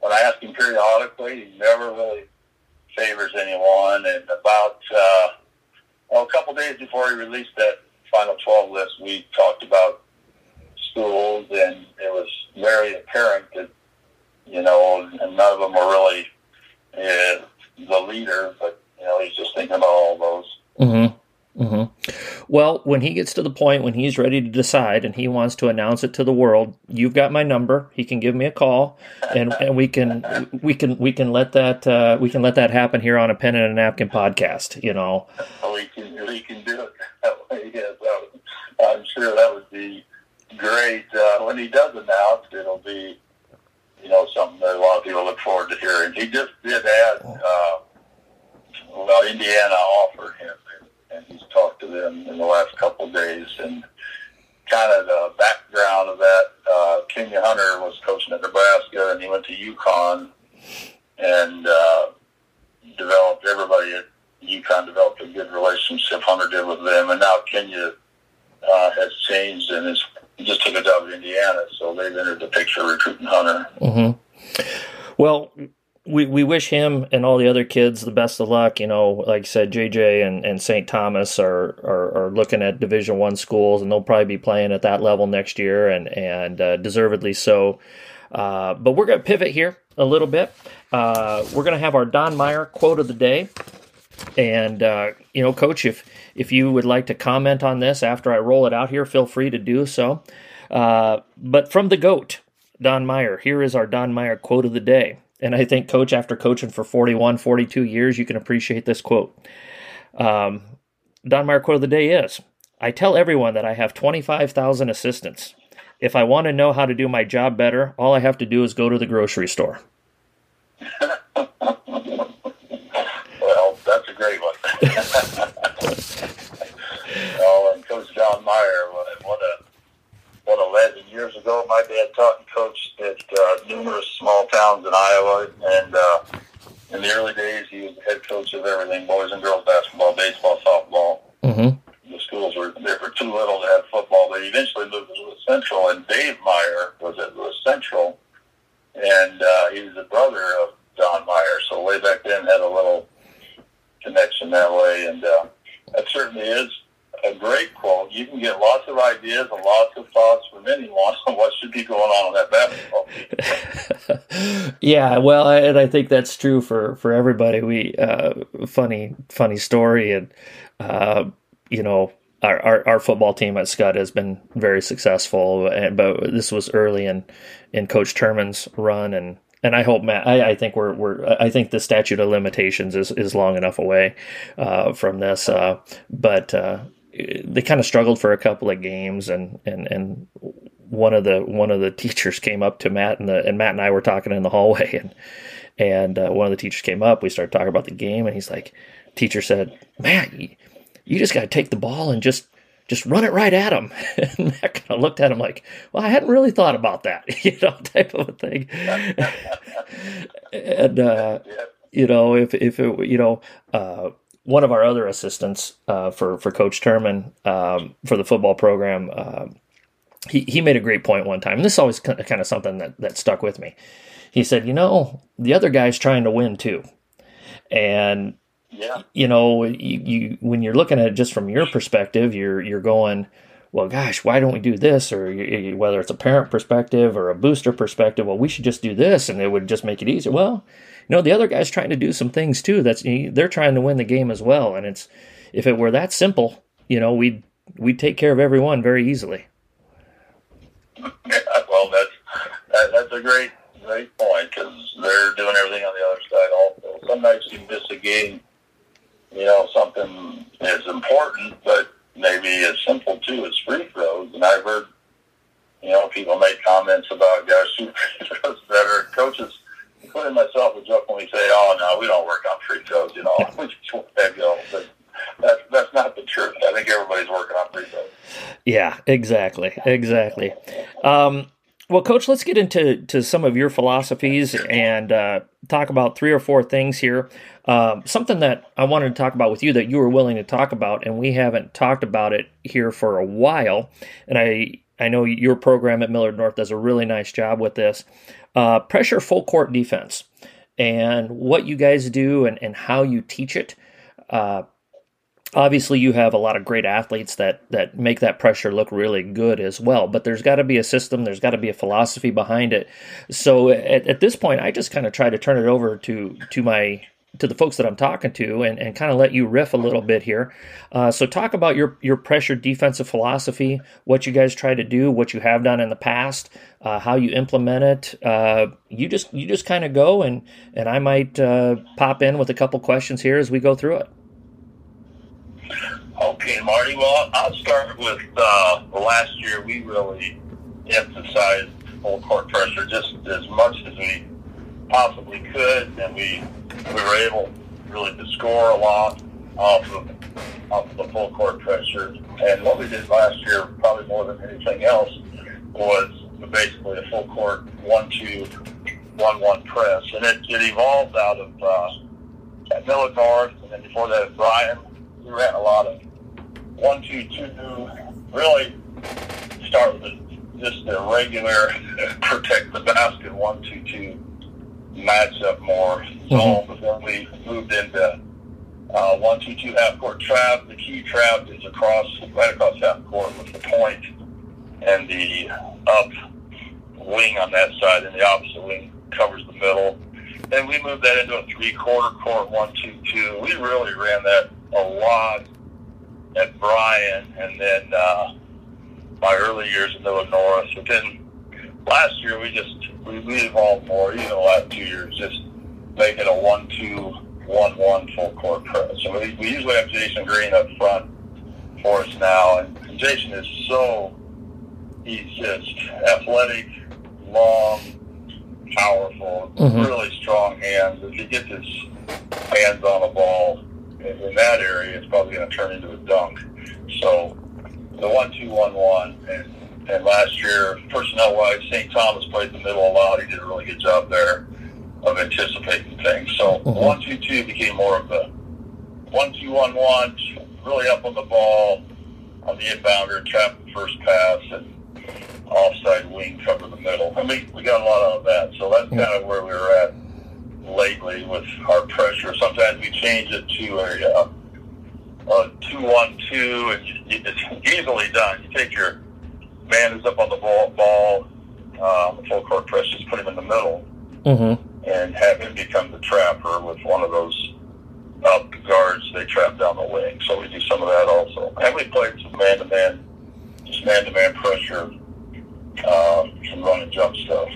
when I ask him periodically, he never really favors anyone. And about uh, well, a couple days before he released that final 12 list, we talked about schools, and it was very apparent that you know, and none of them were really uh, the leader, but you know, he's just thinking about all those. Mm-hmm. Mm-hmm. Well, when he gets to the point when he's ready to decide and he wants to announce it to the world, you've got my number. He can give me a call, and, and we can we can we can let that uh, we can let that happen here on a pen and a napkin podcast. You know, we can we can do it that way. Yes, I'm sure that would be great. Uh, when he does announce, it'll be you know something that a lot of people look forward to hearing. He just did add. Uh, well, Indiana offered him and he's talked to them in the last couple of days. And kind of the background of that, uh, Kenya Hunter was coaching at Nebraska, and he went to UConn and uh, developed everybody at UConn developed a good relationship. Hunter did with them, and now Kenya uh, has changed and is just took a job at Indiana, so they've entered the picture recruiting Hunter. Mm-hmm. Well, we, we wish him and all the other kids the best of luck. You know, like I said, JJ and, and St. Thomas are, are, are looking at Division One schools, and they'll probably be playing at that level next year, and and uh, deservedly so. Uh, but we're going to pivot here a little bit. Uh, we're going to have our Don Meyer quote of the day, and uh, you know, Coach, if if you would like to comment on this after I roll it out here, feel free to do so. Uh, but from the goat, Don Meyer, here is our Don Meyer quote of the day. And I think, coach, after coaching for 41, 42 years, you can appreciate this quote. Um, Don Meyer quote of the day is I tell everyone that I have 25,000 assistants. If I want to know how to do my job better, all I have to do is go to the grocery store. well, that's a great one. well, and Coach Don Meyer, 11 years ago, my dad taught and coached at uh, numerous small towns in Iowa. And uh, in the early days, he was the head coach of everything boys and girls basketball, baseball, softball. Mm-hmm. The schools were, they were too little to have football. They eventually moved to Lewis Central, and Dave Meyer was at Lewis Central. And uh, he was the brother of Don Meyer. So way back then, had a little connection that way. And uh, that certainly is a great quote. You can get lots of ideas and lots of thoughts from anyone on what should be going on on that basketball yeah, well, and I think that's true for for everybody. We uh, funny funny story, and uh, you know. Our, our, our, football team at Scott has been very successful, and, but this was early in, in Coach Turman's run, and and I hope Matt. I, I, think we're we're. I think the statute of limitations is, is long enough away uh, from this. Uh, but uh, they kind of struggled for a couple of games, and and and one of the one of the teachers came up to Matt and the and Matt and I were talking in the hallway, and and uh, one of the teachers came up. We started talking about the game, and he's like, teacher said, Matt, you, you just got to take the ball and just just run it right at him. And Matt kind of looked at him like, well, I hadn't really thought about that, you know, type of a thing. and, uh, you know, if, if it, you know, uh, one of our other assistants uh, for for Coach Turman um, for the football program, uh, he he made a great point one time, and this is always kind of something that that stuck with me. He said, "You know, the other guy's trying to win too, and yeah. you know, you, you when you're looking at it just from your perspective, you're you're going." well, gosh, why don't we do this? Or whether it's a parent perspective or a booster perspective, well, we should just do this and it would just make it easier. Well, know, the other guy's trying to do some things too. That's they're trying to win the game as well. And it's if it were that simple, you know, we'd we'd take care of everyone very easily. Well, that's that, that's a great great point because they're doing everything on the other side also. Some nights you miss a game, you know, something is important, but maybe as simple too as free throws. And I've heard, you know, people make comments about guys shoot free throws better. Coaches, including myself, would jokingly say, "Oh no, we don't work on free throws. You know, we just let that go." But that's that's not the truth. I think everybody's working on free throws. Yeah, exactly, exactly. Um, well, Coach, let's get into to some of your philosophies and uh, talk about three or four things here. Um, something that I wanted to talk about with you that you were willing to talk about, and we haven't talked about it here for a while. And I I know your program at Millard North does a really nice job with this. Uh, pressure full court defense and what you guys do and, and how you teach it. Uh, obviously you have a lot of great athletes that that make that pressure look really good as well but there's got to be a system there's got to be a philosophy behind it so at, at this point i just kind of try to turn it over to to my to the folks that i'm talking to and, and kind of let you riff a little bit here uh, so talk about your your pressure defensive philosophy what you guys try to do what you have done in the past uh, how you implement it uh, you just you just kind of go and and i might uh, pop in with a couple questions here as we go through it Okay, Marty. Well, I'll start with uh, last year. We really emphasized full court pressure just as much as we possibly could, and we we were able really to score a lot off of off of the full court pressure. And what we did last year, probably more than anything else, was basically a full court one two one one press, and it, it evolved out of uh, at Millard North, and then before that at Bryan. We ran a lot of one, two, two, really start with just a regular protect the basket one, two, two match up more zone. Mm-hmm. But then we moved into uh, one, two, two half court trap. The key trap is across right across half court with the point and the up wing on that side, and the opposite wing covers the middle. Then we moved that into a three quarter court one, two, two. We really ran that a lot at Bryan, and then uh, my early years in North. But then last year we just we, we evolved more. Even the last two years, just making a one-two, one-one full court press. So we, we usually have Jasen Green up front for us now, and, Jasen is so he's just athletic, long, powerful, mm-hmm. really strong hands. If he gets his hands on the ball, in that area, it's probably going to turn into a dunk. So the one two one one and and last year personnel wise, St. Thomas played the middle a lot. He did a really good job there of anticipating things. So mm-hmm. one two two became more of the one two one one, really up on the ball on the inbounder, trap the first pass and offside wing cover the middle. I mean, we got a lot of that. So that's kind of where we were at lately with our pressure. Sometimes we change it to a, uh, a two-one-two, and it's easily done. You take your man is up on the ball, ball um, the full court press, just put him in the middle, mm-hmm. and have him become the trapper with one of those up guards they trap down the wing. So we do some of that also. And we played some man-to-man, just man-to-man pressure, um, some run and jump stuff.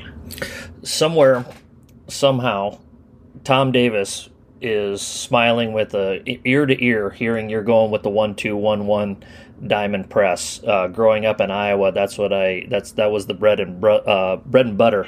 Somewhere, somehow, Tom Davis is smiling with a ear to ear, hearing you're going with the one two one one diamond press. Uh, growing up in Iowa, that's what I that's that was the bread and uh, bread and butter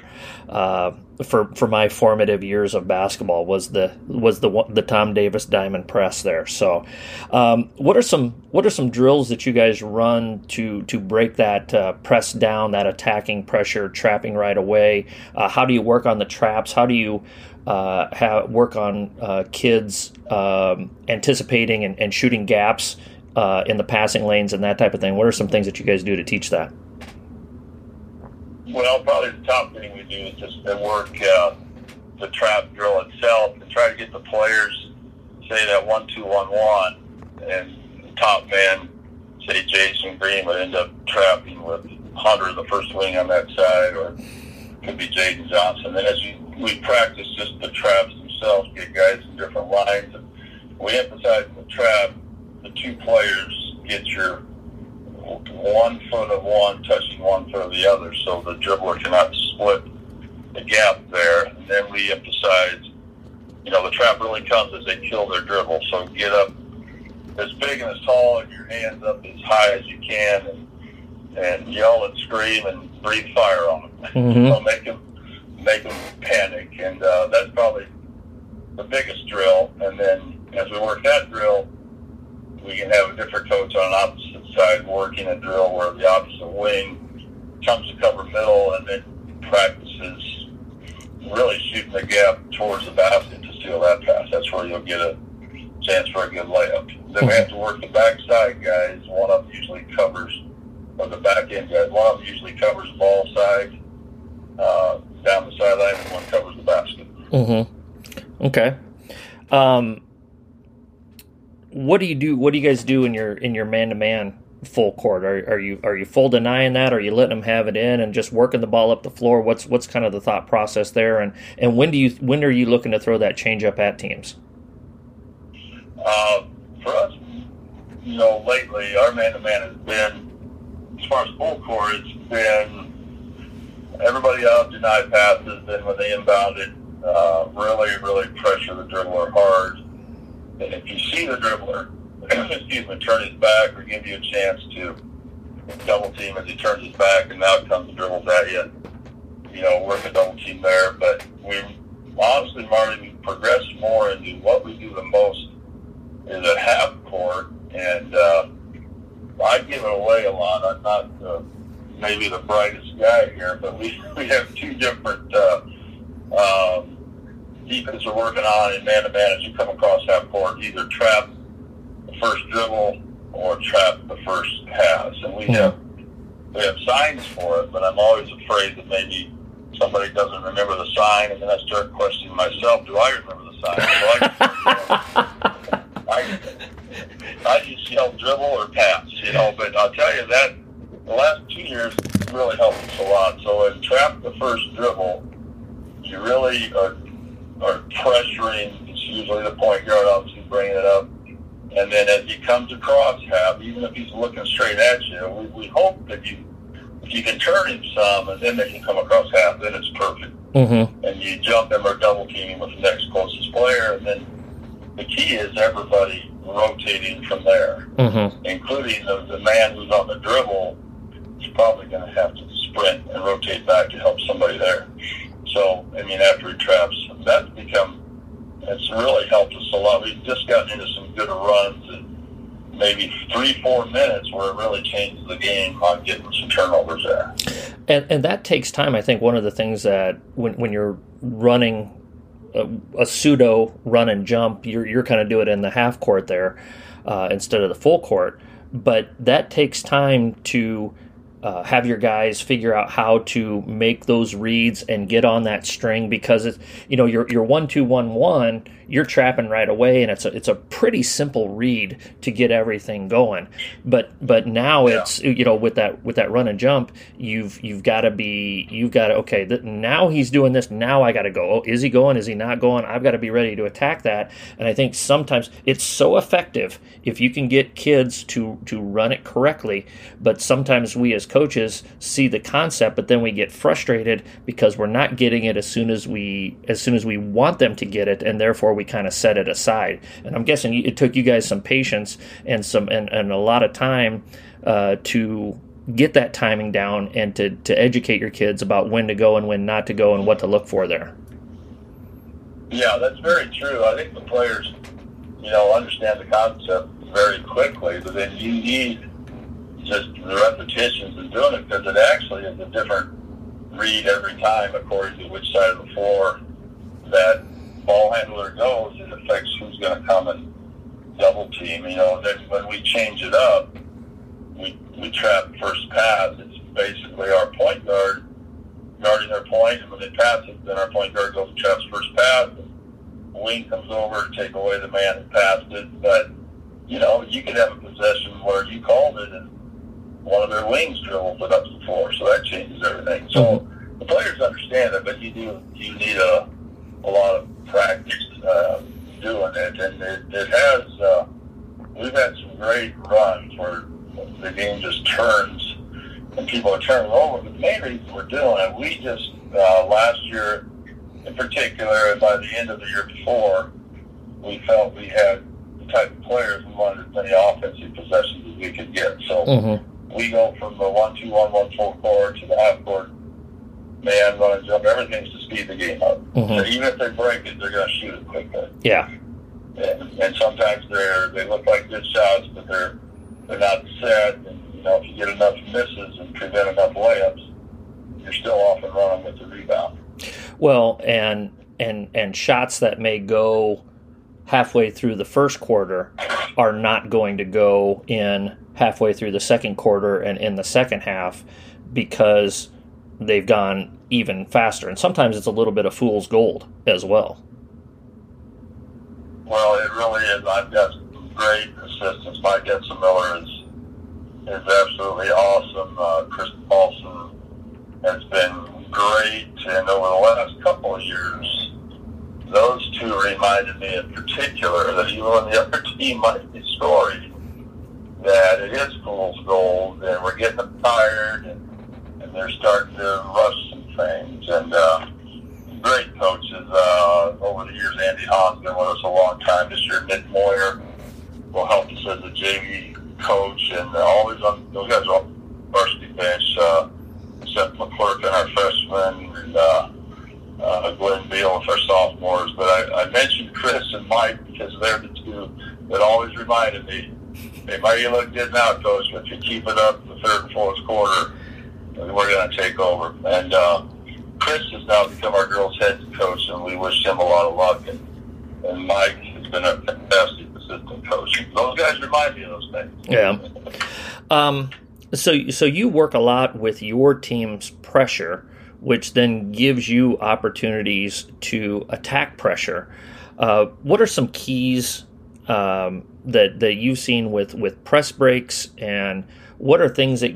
uh, for for my formative years of basketball was the was the the Tom Davis diamond press there. So, um, what are some what are some drills that you guys run to to break that uh, press down, that attacking pressure, trapping right away? Uh, how do you work on the traps? How do you uh, have, work on kids um, anticipating and, and, shooting gaps uh, in the passing lanes and that type of thing. What are some things that you guys do to teach that? Well, probably the top thing we do is just work uh, the trap drill itself and try to get the players, say that one two one one, and top man, say Jasen Green, would end up trapping with Hunter, the first wing on that side, or could be Jaden Johnson. And as you we practice just the traps themselves, get guys in different lines. And we emphasize the trap, the two players get your one foot of one touching one foot of the other, so the dribbler cannot split the gap there. And then we emphasize, you know, the trap really comes as they kill their dribble. So get up as big and as tall and your hands up as high as you can and, and yell and scream and breathe fire on them. Mm-hmm. so make them make them panic. And uh, that's probably the biggest drill. And then as we work that drill, we can have a different coach on an opposite side working a drill where the opposite wing comes to cover middle and then practices really shooting the gap towards the basket to steal that pass. That's where you'll get a chance for a good layup. Then we have to work the backside guys. One of them usually covers, or the back end guys, one of them usually covers the ball side. Uh, down the sideline and one covers the basket. Mm-hmm. Okay. Um, what do you do? What do you guys do in your in your man to man full court? Are, are you are you full denying that? Are you letting them have it in and just working the ball up the floor? What's what's kind of the thought process there? And and when do you when are you looking to throw that change up at teams? Uh, for us, you know, lately our man to man has been as far as full court, it's been everybody out deny passes. Then when they inbound it, uh, really really pressure the dribbler hard. And if you see the dribbler excuse me, turn his back or give you a chance to double team as he turns his back and now comes and dribbles at you. You know, work a double team there. But we honestly, Marty, we progressed more into what we do the most is at half court. And uh, I give it away a lot. I'm not uh, maybe the brightest guy here, but we, we have two different uh, um, defense we're working on in man-to-man as you come across half court, either trap the first dribble or trap the first pass. And we hmm. have we have signs for it, but I'm always afraid that maybe somebody doesn't remember the sign, and then I start questioning myself: Do I remember the sign? So I, I, I just yell dribble or pass, you know. But I'll tell you that the last two years really helped us a lot. So in trap the first dribble, you really are are pressuring. It's usually the point guard, obviously bringing it up and then as he comes across half, even if he's looking straight at you, we, we hope that you if you can turn him some and then they can come across half, then it's perfect. Mm-hmm. And you jump him or double team him with the next closest player, and then the key is everybody rotating from there, mm-hmm. including the, the man who's on the dribble. He's probably going to have to sprint and rotate back to help somebody there. So, I mean, after he traps, that's become it's really helped us a lot. We've just gotten into some good runs and maybe three, four minutes where it really changes the game on getting some turnovers there. And and that takes time. I think one of the things that when when you're running a, a pseudo run and jump, you're you're kind of doing it in the half court there uh, instead of the full court. But that takes time to uh, have your guys figure out how to make those reads and get on that string because it's you know you're you're one two one one you're trapping right away and it's a it's a pretty simple read to get everything going. But but now yeah. it's you know with that with that run and jump you've you've got to be you've got to okay th- now he's doing this now I got to go. Oh is he going? Is he not going? I've got to be ready to attack that. And I think sometimes it's so effective if you can get kids to to run it correctly but sometimes we as coaches see the concept, but then we get frustrated because we're not getting it as soon as we as soon as we want them to get it, and therefore we kind of set it aside. And I'm guessing it took you guys some patience and some and, and a lot of time uh, to get that timing down and to, to educate your kids about when to go and when not to go and what to look for there. Yeah, that's very true. I think the players, you know, understand the concept very quickly, but then you need just the repetitions and doing it because it actually is a different read every time according to which side of the floor that ball handler goes. It affects who's going to come and double team. You know, then when we change it up, we we trap first pass. It's basically our point guard guarding their point, and when they pass it, then our point guard goes and traps first pass. And wing comes over to take away the man who passed it, but you know, you could have a possession where you called it and one of their wings dribbles it up the floor, so that changes everything. So mm-hmm. the players understand it, but you do you need a a lot of practice uh, doing it, and it, it has. Uh, we've had some great runs where the game just turns and people are turning over. But the main reason we're doing it, we just uh, last year, in particular, and by the end of the year before, we felt we had the type of players we wanted as many offensive possessions as we could get. So. Mm-hmm we go from the one two one one full court to the half court man run and jump. Everything's to speed the game up. Mm-hmm. So even if they break it, they're going to shoot it quickly. Yeah. And, and sometimes they're they look like good shots, but they're they're not set. And you know, if you get enough misses and prevent enough layups, you're still off and running with the rebound. Well, and and and shots that may go halfway through the first quarter are not going to go in halfway through the second quarter and in the second half because they've gone even faster. And sometimes it's a little bit of fool's gold as well. Well, it really is. I've got great assistants. Mike Etzmiller is is absolutely awesome. Uh, Chris Paulson has been great, and over the last couple of years, those two reminded me in particular that even when the other team might be scoring, that it is fool's gold, and we're getting them tired, and, and they're starting to rush things. And uh, great coaches uh, over the years. Andy Hahn's with us a long time. This year, Nick Moyer will help us as a JV coach, and always on those guys are on varsity bench. Uh, Seth McClurkin, our freshman, and uh, uh, Glenn Beal with our sophomores. But I, I mentioned Chris and Mike because they're the two that always reminded me, Mike, you look good now, coach, but if you keep it up the third and fourth quarter, we're going to take over. And uh, Chris has now become our girls' head coach, and we wish him a lot of luck. And, and Mike has been a fantastic assistant coach. Those guys remind me of those things. Yeah. Um, so, so you work a lot with your team's pressure, which then gives you opportunities to attack pressure. Uh, what are some keys um, that that you've seen with with press breaks, and what are things that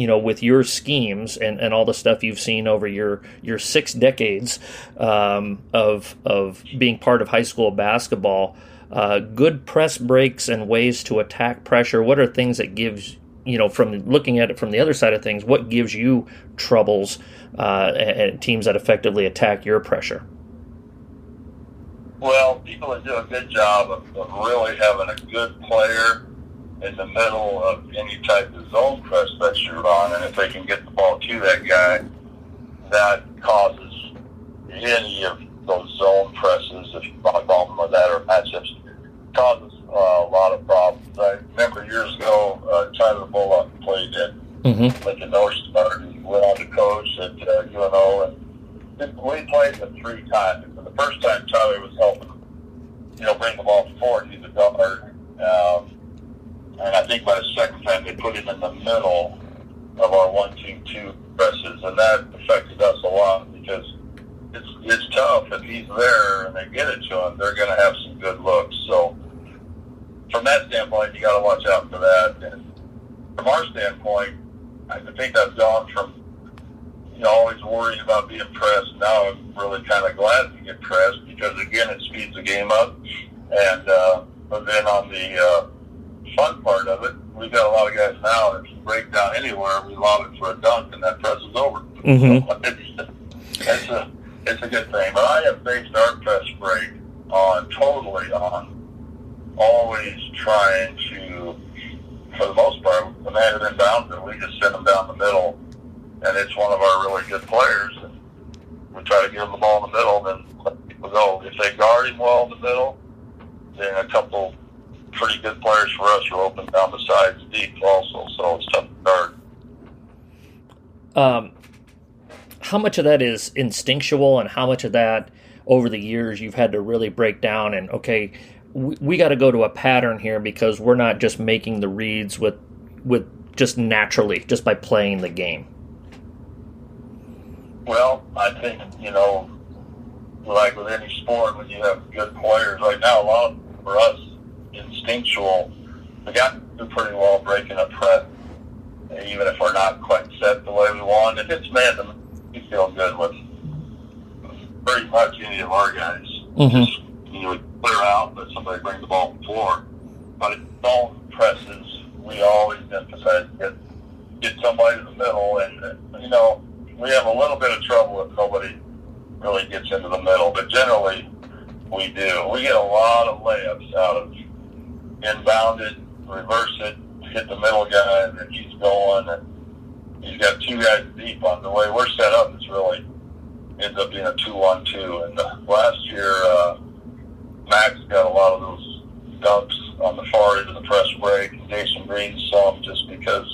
you know with your schemes and, and all the stuff you've seen over your your six decades um, of of being part of high school basketball? Uh, good press breaks and ways to attack pressure. What are things that gives you know from looking at it from the other side of things? What gives you troubles uh, and teams that effectively attack your pressure? Well, people that do a good job of, of really having a good player in the middle of any type of zone press that you run, and if they can get the ball to that guy, that causes any of those zone presses, if you call them that, or matchups, causes uh, a lot of problems. I remember years ago, uh, Tyler Bullock played at mm-hmm. Lincoln North Star. He went on to coach at uh, UNO, and we played them three times. And the first time, Tyler was helping, you know, bring the ball forward. He's a guard. Um, and I think by the second time, they put him in the middle of our one-two-two presses, and that affected us a lot because it's it's tough if he's there and they get it to him, they're going to have some good looks. So from that standpoint, you got to watch out for that. And from our standpoint, I think I've gone from you know always worrying about being pressed. Now I'm really kind of glad to get pressed because again, it speeds the game up. And uh, but then on the uh, fun part of it, we've got a lot of guys now that can break down anywhere. We lob it for a dunk, and that press is over. Mm-hmm. So it's, it's a it's a good thing. But I have based our press break on totally on always trying to, for the most part, the man is inbound, and we just send them down the middle, and it's one of our really good players. And we try to give them the ball in the middle, and then let people go. If they guard him well in the middle, then a couple pretty good players for us are open down the sides deep also, so it's tough to guard. Um, how much of that is instinctual and how much of that over the years you've had to really break down and okay we, we got to go to a pattern here because we're not just making the reads with with just naturally just by playing the game well i think you know like with any sport when you have good players right now a lot for us instinctual we got to do pretty well breaking a press even if we're not quite set the way we want if it's man to we feel good with pretty much any of our guys. Mm-hmm. Just, you know, clear out, let somebody bring the ball before. But in zone presses, we always emphasize get get somebody in the middle, and you know we have a little bit of trouble if nobody really gets into the middle, but generally we do. We get a lot of layups out of inbounded, reverse it, hit the middle guy, and then he's going, and he's got two guys deep on the way we're set up. It's really ends up being a two-on-two. And uh, last year, uh, Max got a lot of those dunks on the far end of the press break. And Jasen Green some just because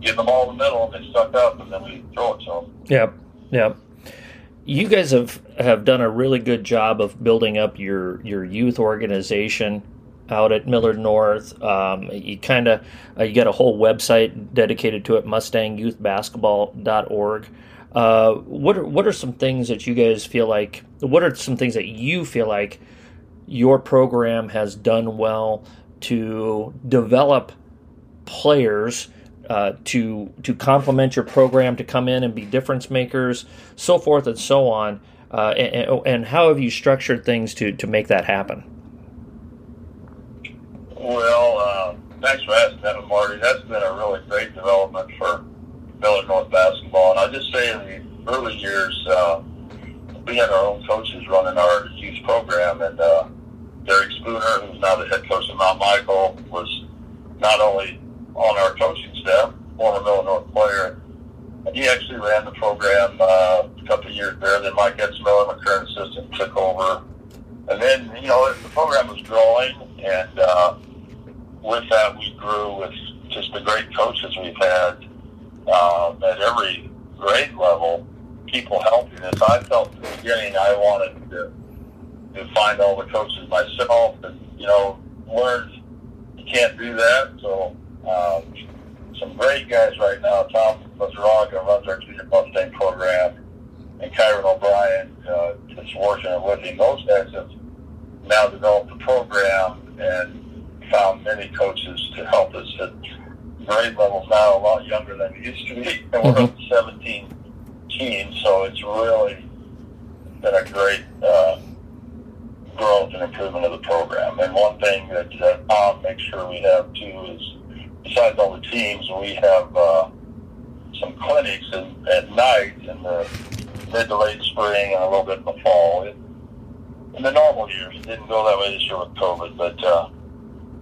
getting the ball in the middle and they stuck up, and then we throw it to them. Yep, yep. You guys have, have done a really good job of building up your, your youth organization out at Millard North. Um, you kind of uh, you got a whole website dedicated to it, MustangYouthBasketball.org. Uh, what are what are some things that you guys feel like? What are some things that you feel like your program has done well to develop players uh, to to complement your program to come in and be difference makers, so forth and so on. Uh, and, and, how have you structured things to, to make that happen? Well, uh, thanks for asking that, Marty. That's been a really great development for Millard North basketball. And I just say in the early years, uh, we had our own coaches running our youth program, and uh, Derek Spooner, who's now the head coach of Mount Michael, was not only on our coaching staff, former Millard North player, and he actually ran the program uh, a couple of years there. Then Mike Etzmiller, my current assistant, took over. And then, you know, the program was growing, and uh, with that, we grew with just the great coaches we've had uh, at every grade level, people helping us. I felt at the beginning I wanted to, to find all the coaches myself and, you know, learned you can't do that. So, um, some great guys right now. Tom Mazaraga runs our junior Mustang program, and Kyron O'Brien uh, is fortunate with him. Those guys have now developed the program and found many coaches to help us at grade levels now a lot younger than we used to be, and we're mm-hmm. up to 17 teams, so it's really been a great uh, growth and improvement of the program. And one thing that, that Tom makes sure we have too is besides all the teams, we have uh, some clinics in, at night in the mid to late spring and a little bit in the fall. It, in the normal years, it didn't go that way this year with COVID, but uh,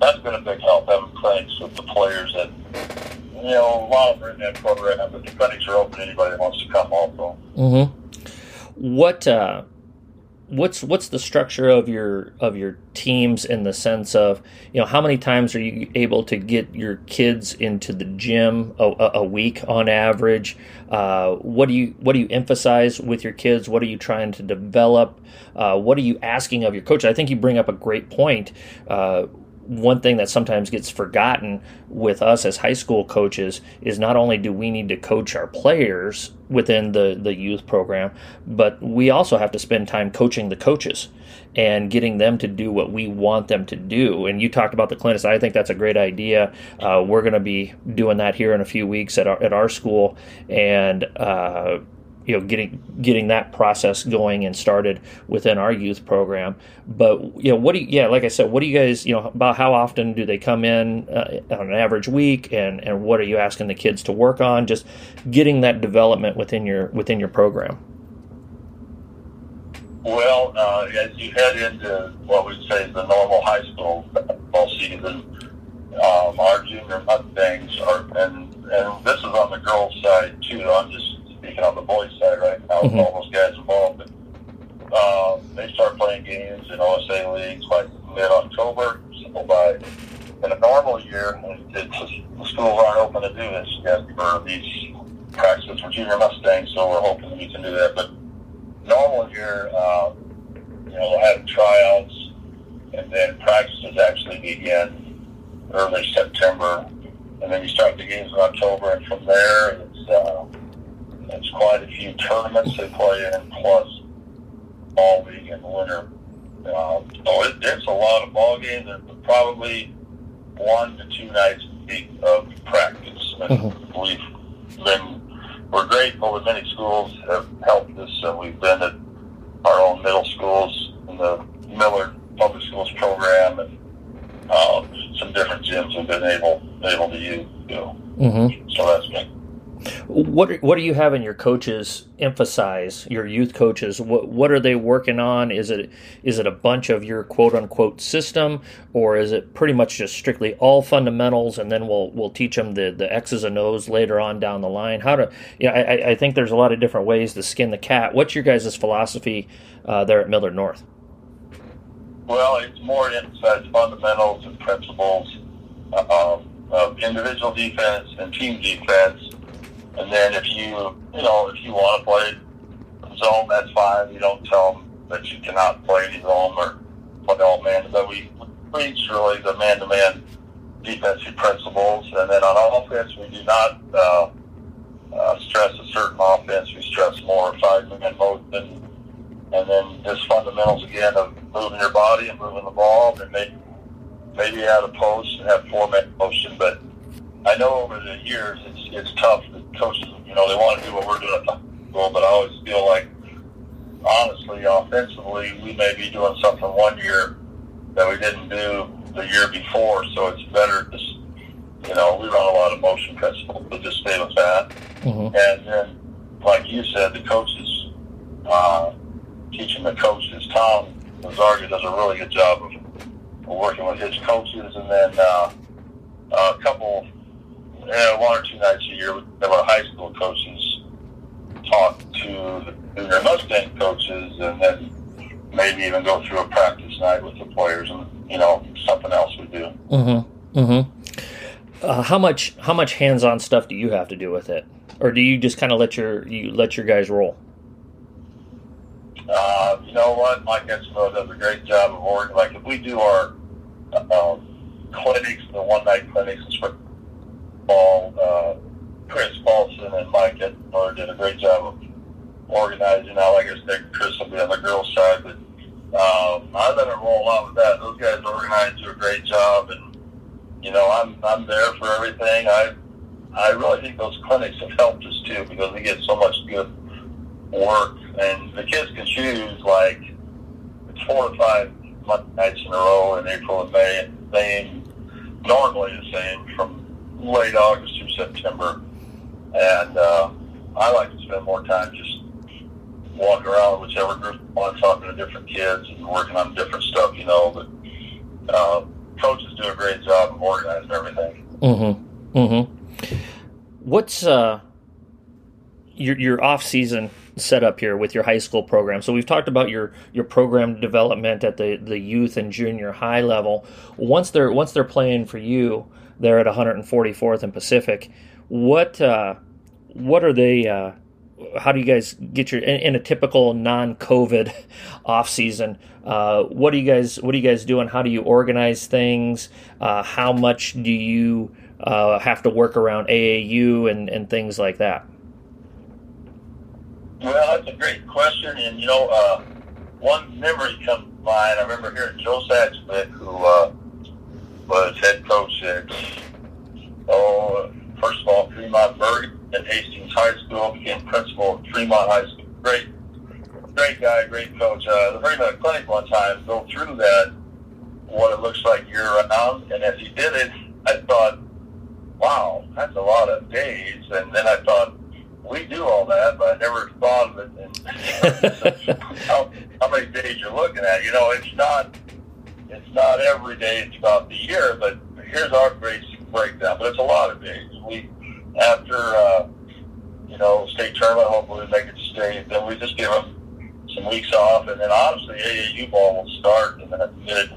that's been a big help having clinics with the players that, you know, a lot of them are in that program, but the clinics are open to anybody that wants to come also. Mm-hmm. What, uh, what's what's the structure of your of your teams in the sense of you know how many times are you able to get your kids into the gym a, a week on average? Uh, what do you what do you emphasize with your kids? What are you trying to develop? Uh, what are you asking of your coach? I think you bring up a great point. Uh, one thing that sometimes gets forgotten with us as high school coaches is not only do we need to coach our players within the, the youth program, but we also have to spend time coaching the coaches and getting them to do what we want them to do. And you talked about the clinics. I think that's a great idea. Uh, we're going to be doing that here in a few weeks at our, at our school. And, uh, you know getting getting that process going and started within our youth program. But you know what do you yeah like i said what do you guys you know about how often do they come in uh, on an average week? And and what are you asking the kids to work on? Just getting that development within your within your program. Well uh, as you head into what we'd say the normal high school football season um, our junior mustangs are and and this is on the girls side too i'm just speaking on the boys' side right now, mm-hmm. all those guys involved. But, uh, they start playing games in OSA leagues by mid-October. So by in a normal year, it's, the schools aren't open to do this yet for these practices for junior Mustangs. So we're hoping we can do that. But normal year, uh, you know, we'll have tryouts, and then practices actually begin early September, and then you start the games in October, and from there it's. Uh, it's quite a few tournaments they play in, plus ball league and winter. Uh, so it, it's a lot of ball games and probably one to two nights a week of practice. And mm-hmm. we've been we're grateful that many schools have helped us, and we've been at our own middle schools in the Millard Public Schools program and uh, some different gyms have been able able to use. You know. mm-hmm. So that's been what what are you having your coaches emphasize? Your youth coaches, what what are they working on? Is it is it a bunch of your quote unquote system, or is it pretty much just strictly all fundamentals, and then we'll we'll teach them the the X's and O's later on down the line? How to? Yeah, I, I think there's a lot of different ways to skin the cat. What's your guys' philosophy uh, there at Millard North? Well, it's more emphasize fundamentals and principles um, of individual defense and team defense and then if you, you know, if you want to play zone, that's fine. You don't tell them that you cannot play any zone or play all man. But we preach really the man-to-man defensive principles. And then on offense, we do not uh, uh, stress a certain offense. We stress more five-man motion. And then just fundamentals again of moving your body and moving the ball and making maybe add a post and have four man motion. But I know over the years it's it's tough. Coaches, you know, they want to do what we're doing at the school, but I always feel like, honestly, offensively, we may be doing something one year that we didn't do the year before. So it's better to, you know, we run a lot of motion principles, but just stay with that. Mm-hmm. And then, like you said, the coaches, uh, teaching the coaches, Tom Lazarga does a really good job of working with his coaches, and then uh, a couple, yeah, one or two nights a year, we have our high school coaches talk to the junior Mustang coaches, and then maybe even go through a practice night with the players, and you know something else we do. Mm-hmm. Mm-hmm. Uh, how much how much hands-on stuff do you have to do with it, or do you just kind of let your you let your guys roll? Uh, you know what? Mike Esmo does a great job of ordering. Like if we do our uh, clinics, the one night clinics in ball, uh, Chris Paulson and Mike Esmo did a great job of organizing. Now, like I said, Chris will be on the girls' side, but um, I let it roll out with that. Those guys organize, do a great job, and you know, I'm I'm there for everything. I I really think those clinics have helped us too because we get so much good work, and the kids can choose like it's four to five nights in a row in April and May, same normally the same from late August through September, and uh, I like to spend more time just walking around with whichever group I want, talking to different kids and working on different stuff, you know. But uh, coaches do a great job of organizing everything. Mm-hmm. Mm-hmm. What's uh, your your off season setup here with your high school program? So we've talked about your your program development at the the youth and junior high level. Once they're once they're playing for you, they're at 144th and Pacific. What uh, what are they? Uh, how do you guys get your in, in a typical non-COVID off season? Uh, what do you guys What are you guys doing? How do you organize things? Uh, how much do you uh, have to work around AAU and, and things like that? Well, that's a great question, and you know, uh, one memory comes to mind. I remember hearing Joe Satchwick, who was head coach at oh, first of all, Fremont Berg at Hastings High School, became principal at Fremont High School. Great, great guy, great coach. Uh, the Fremont Clinic one time go through that, what it looks like year round, and as he did it, I thought, wow, that's a lot of days. And then I thought, we do all that, but I never thought of it. And how, how many days you're looking at? You know, it's not it's not every day throughout the year, but here's our basic breakdown. But it's a lot of days. We after uh, you know state tournament, hopefully we make it to state. Then we just give them some weeks off, and then honestly, AAU ball will start in the mid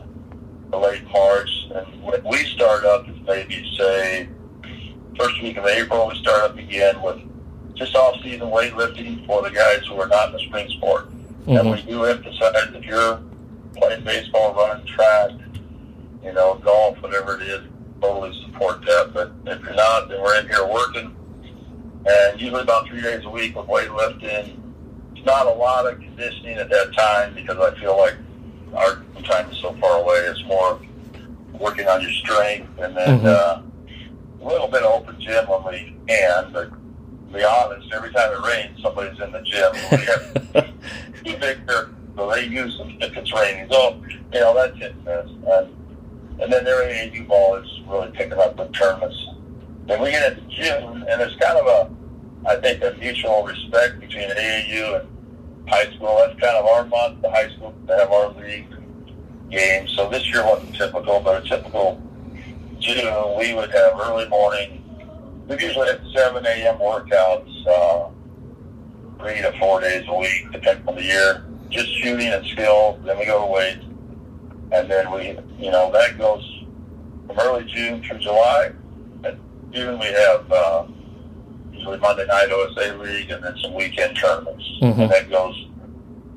to late March, and when we start up, it's maybe say first week of April. We start up again with just off-season weightlifting for the guys who are not in the spring sport. Mm-hmm. And we do emphasize if you're playing baseball, running track, you know, golf, whatever it is, totally support that. But if you're not, then we're in here working, and usually about three days a week with weightlifting. It's not a lot of conditioning at that time because I feel like our time is so far away. It's more working on your strength, and then mm-hmm. uh, a little bit of open gym when we can, but to be honest, every time it rains, somebody's in the gym. We have two bigger, so they use them if it's raining. So, you know, that's it. And, and then their AAU ball is really picking up with tournaments. Then we get into June, and there's kind of a, I think, a mutual respect between AAU and high school. That's kind of our month. The high school to have our league games. So this year wasn't typical, but a typical June, we would have early morning we usually have 7 a.m. workouts, uh, three to four days a week, depending on the year. Just shooting and skills. Then we go to weights, and then we, you know, that goes from early June through July. And June we have uh, usually Monday night OSA league, and then some weekend tournaments. Mm-hmm. And that goes,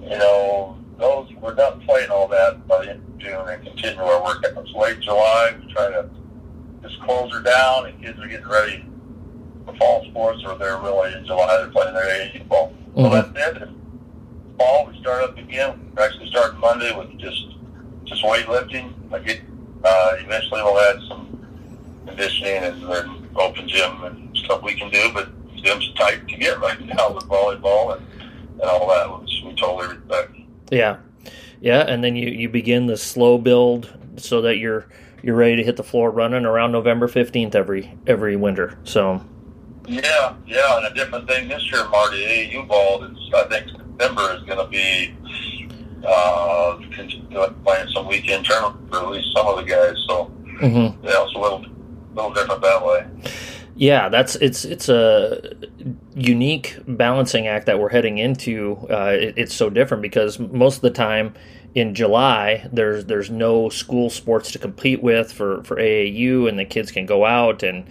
you know, those we're done playing all that by the end of June and continue our workouts. Late July, we try to just close her down, and kids are getting ready the fall sports, or they're really in July. They're playing their AAU ball. Mm-hmm. So that's it. Fall, we start up again. We're actually starting Monday with just just weightlifting. I get uh, eventually we'll add some conditioning and their open gym and stuff we can do. But gym's tight to get right now with volleyball and, and all that, which we totally respect. Yeah, yeah, and then you you begin the slow build so that you're you're ready to hit the floor running around November fifteenth every every winter. So. Yeah, yeah, and a different thing this year, Marty. AAU ball is I think September is going to be uh, playing some weekend tournament for at least some of the guys. So mm-hmm. yeah, it's a little little different that way. Yeah, that's it's it's a unique balancing act that we're heading into. Uh, it, it's so different because most of the time in July there's there's no school sports to compete with for, for AAU, and the kids can go out and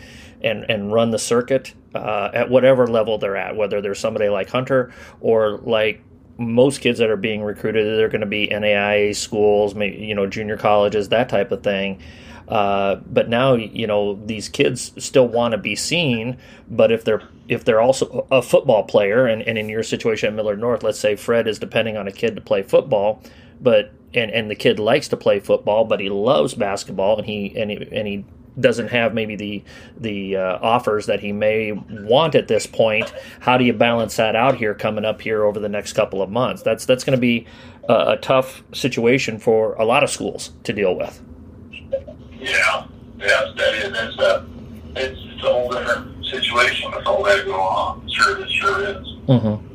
and and run the circuit uh, at whatever level they're at, whether they're somebody like Hunter or like most kids that are being recruited, they're going to be NAIA schools, maybe you know junior colleges, that type of thing. Uh, but now you know these kids still want to be seen, but if they're if they're also a football player, and, and in your situation at Millard North, let's say Fred is depending on a kid to play football, but and, and the kid likes to play football, but he loves basketball, and he and he, and he doesn't have maybe the the uh, offers that he may want at this point. How do you balance that out here coming up here over the next couple of months? That's that's going to be a, a, tough situation for a lot of schools to deal with. Yeah, yeah, that is. It's a it's, it's a whole different situation with all that going on. Sure, it sure is. Mm-hmm.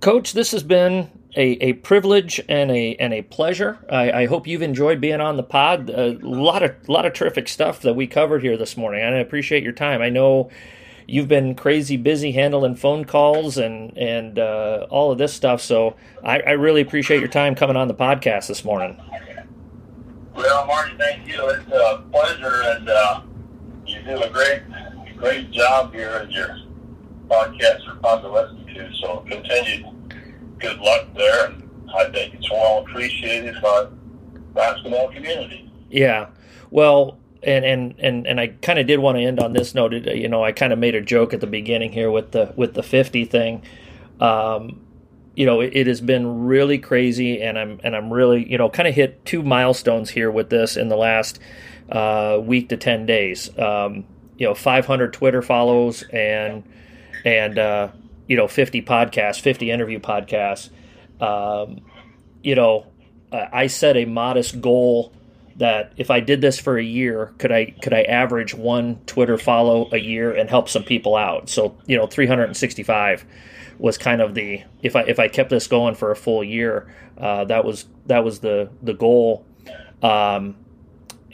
Coach, this has been a, a privilege and a and a pleasure. I, I, hope you've enjoyed being on the pod. A lot of lot of terrific stuff that we covered here this morning. I appreciate your time. I know you've been crazy busy handling phone calls and and uh, all of this stuff. So I, I, really appreciate your time coming on the podcast this morning. Well, Marty, thank you. It's a pleasure, and uh, you do a great great job here in your podcast for fun to listen to. So continue good luck there. And I think it's well appreciated by basketball community. Yeah. Well, and and and, and I kind of did want to end on this note. You know, I kind of made a joke at the beginning here with the with the fifty thing. Um, you know, it, it, has been really crazy, and I'm and I'm really you know kind of hit two milestones here with this in the last uh, week to ten days. Um, you know, 500 Twitter follows and and uh, you know 50 podcasts 50 interview podcasts. Um, you know i set a modest goal that if i did this for a year could i could i average one twitter follow a year and help some people out? So you know 365 was kind of the if i if i kept this going for a full year uh, that was that was the the goal. Um,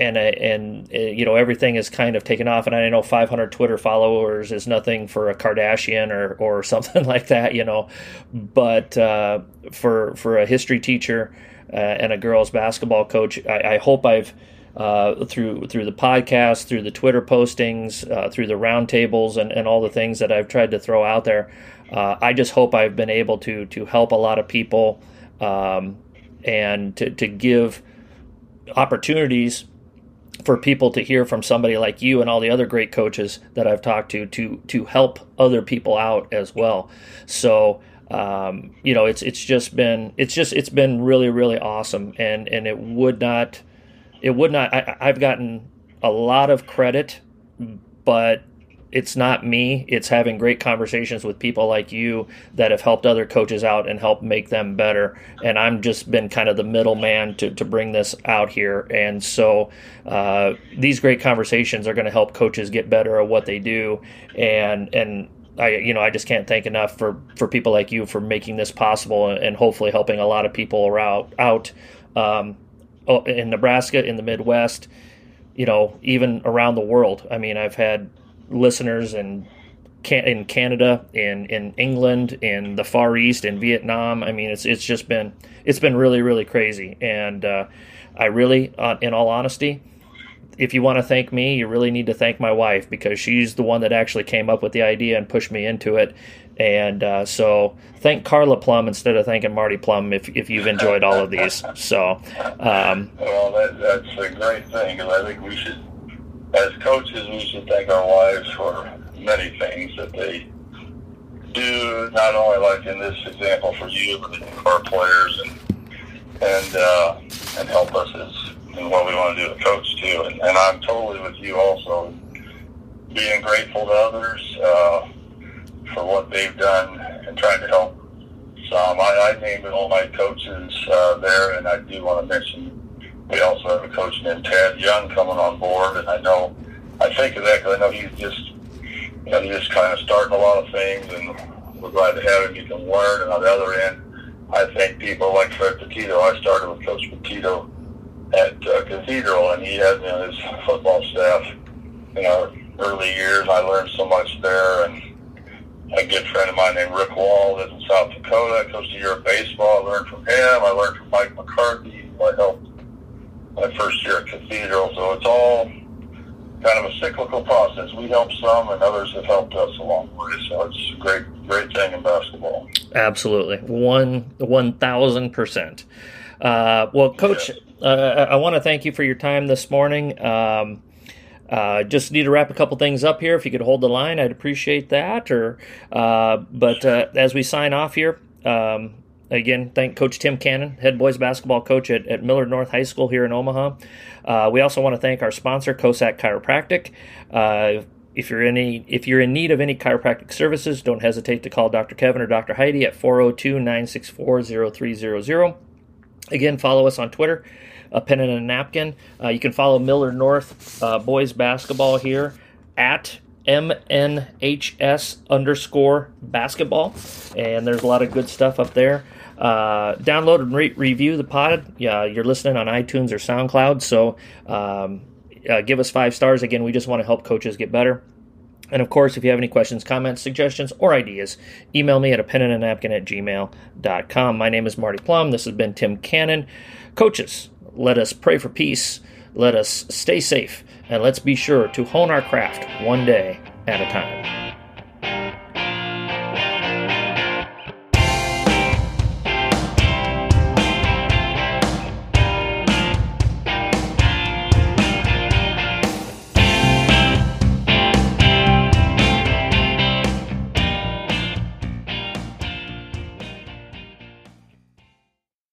and uh, and uh, you know everything is kind of taken off. And i know 500 twitter followers is nothing for a kardashian or or something like that you know. But uh, for for a history teacher uh, and a girls basketball coach i, I hope i've uh, through through the podcast through the twitter postings uh, through the roundtables and, and all the things that i've tried to throw out there i just hope i've been able to to help a lot of people um, and to, to give opportunities for people to hear from somebody like you and all the other great coaches that I've talked to to to help other people out as well. So um, you know, it's it's just been it's just it's been really really awesome, and and it would not it would not I, I've gotten a lot of credit, but it's not me. It's having great conversations with people like you that have helped other coaches out and helped make them better. And I'm just been kind of the middleman to, to bring this out here. And so uh, these great conversations are going to help coaches get better at what they do. And and I you know I just can't thank enough for for people like you for making this possible and hopefully helping a lot of people around out um, oh, in Nebraska in the Midwest. You know, even around the world. I mean, I've had listeners in in Canada, in in England, in the Far East, in Vietnam. I mean, it's it's just been it's been really really crazy, and uh, I really, uh, in all honesty, if you want to thank me, you really need to thank my wife because she's the one that actually came up with the idea and pushed me into it. And uh, so, thank Carla Plum instead of thanking Marty Plum if, if you've enjoyed all of these. So, um, well, that, that's a great thing because I think we should as coaches, we should thank our wives for many things that they do. Not only like in this example for you, but for our players and and uh, and help us as and what we want to do to coach too. And, and I'm totally with you also. Being grateful to others uh, for what they've done and trying to help some. I, I named all my coaches uh, there, and I do want to mention we also have a coach named Ted Young coming on board, and I know I think of that because I know he's just you know just kind of starting a lot of things, and we're glad to have him. You can learn, and on the other end, I think people like Fred Petito. I started with Coach Petito at uh, Cathedral, and he had you know, his football staff in our early years. I learned so much there, and a good friend of mine named Rick Wall lives in South Dakota. I coached a year of baseball. I learned from him. I learned from Mike McCarthy, who I helped my first year at Cathedral. So it's all kind of a cyclical process. We help some, and others have helped us along the way. So it's a great, great thing in basketball. Absolutely, one one thousand percent. Uh, well, Coach, yes. uh, I want to thank you for your time this morning. Um, uh, just need to wrap a couple things up here. If you could hold the line, I'd appreciate that. Or, uh, but uh, as we sign off here, um, again, thank Coach Tim Cannon, head boys basketball coach at, at Millard North High School here in Omaha. Uh, we also want to thank our sponsor, COSAC Chiropractic. Uh, if you're any if you're in need of any chiropractic services, don't hesitate to call Dr. Kevin or Dr. Heidi at 402-964-0300. Again, follow us on Twitter a pen and a napkin. Uh, you can follow Millard North uh, boys basketball here at MNHS underscore basketball. And there's a lot of good stuff up there. Uh, download and re- review the pod. Yeah, you're listening on iTunes or SoundCloud. So um, uh, give us five stars. Again, we just want to help coaches get better. And of course, if you have any questions, comments, suggestions, or ideas, email me at a pen and a napkin at gmail.com. My name is Marty Plum. This has been Tim Cannon. Coaches, let us pray for peace. Let us stay safe. And let's be sure to hone our craft one day at a time.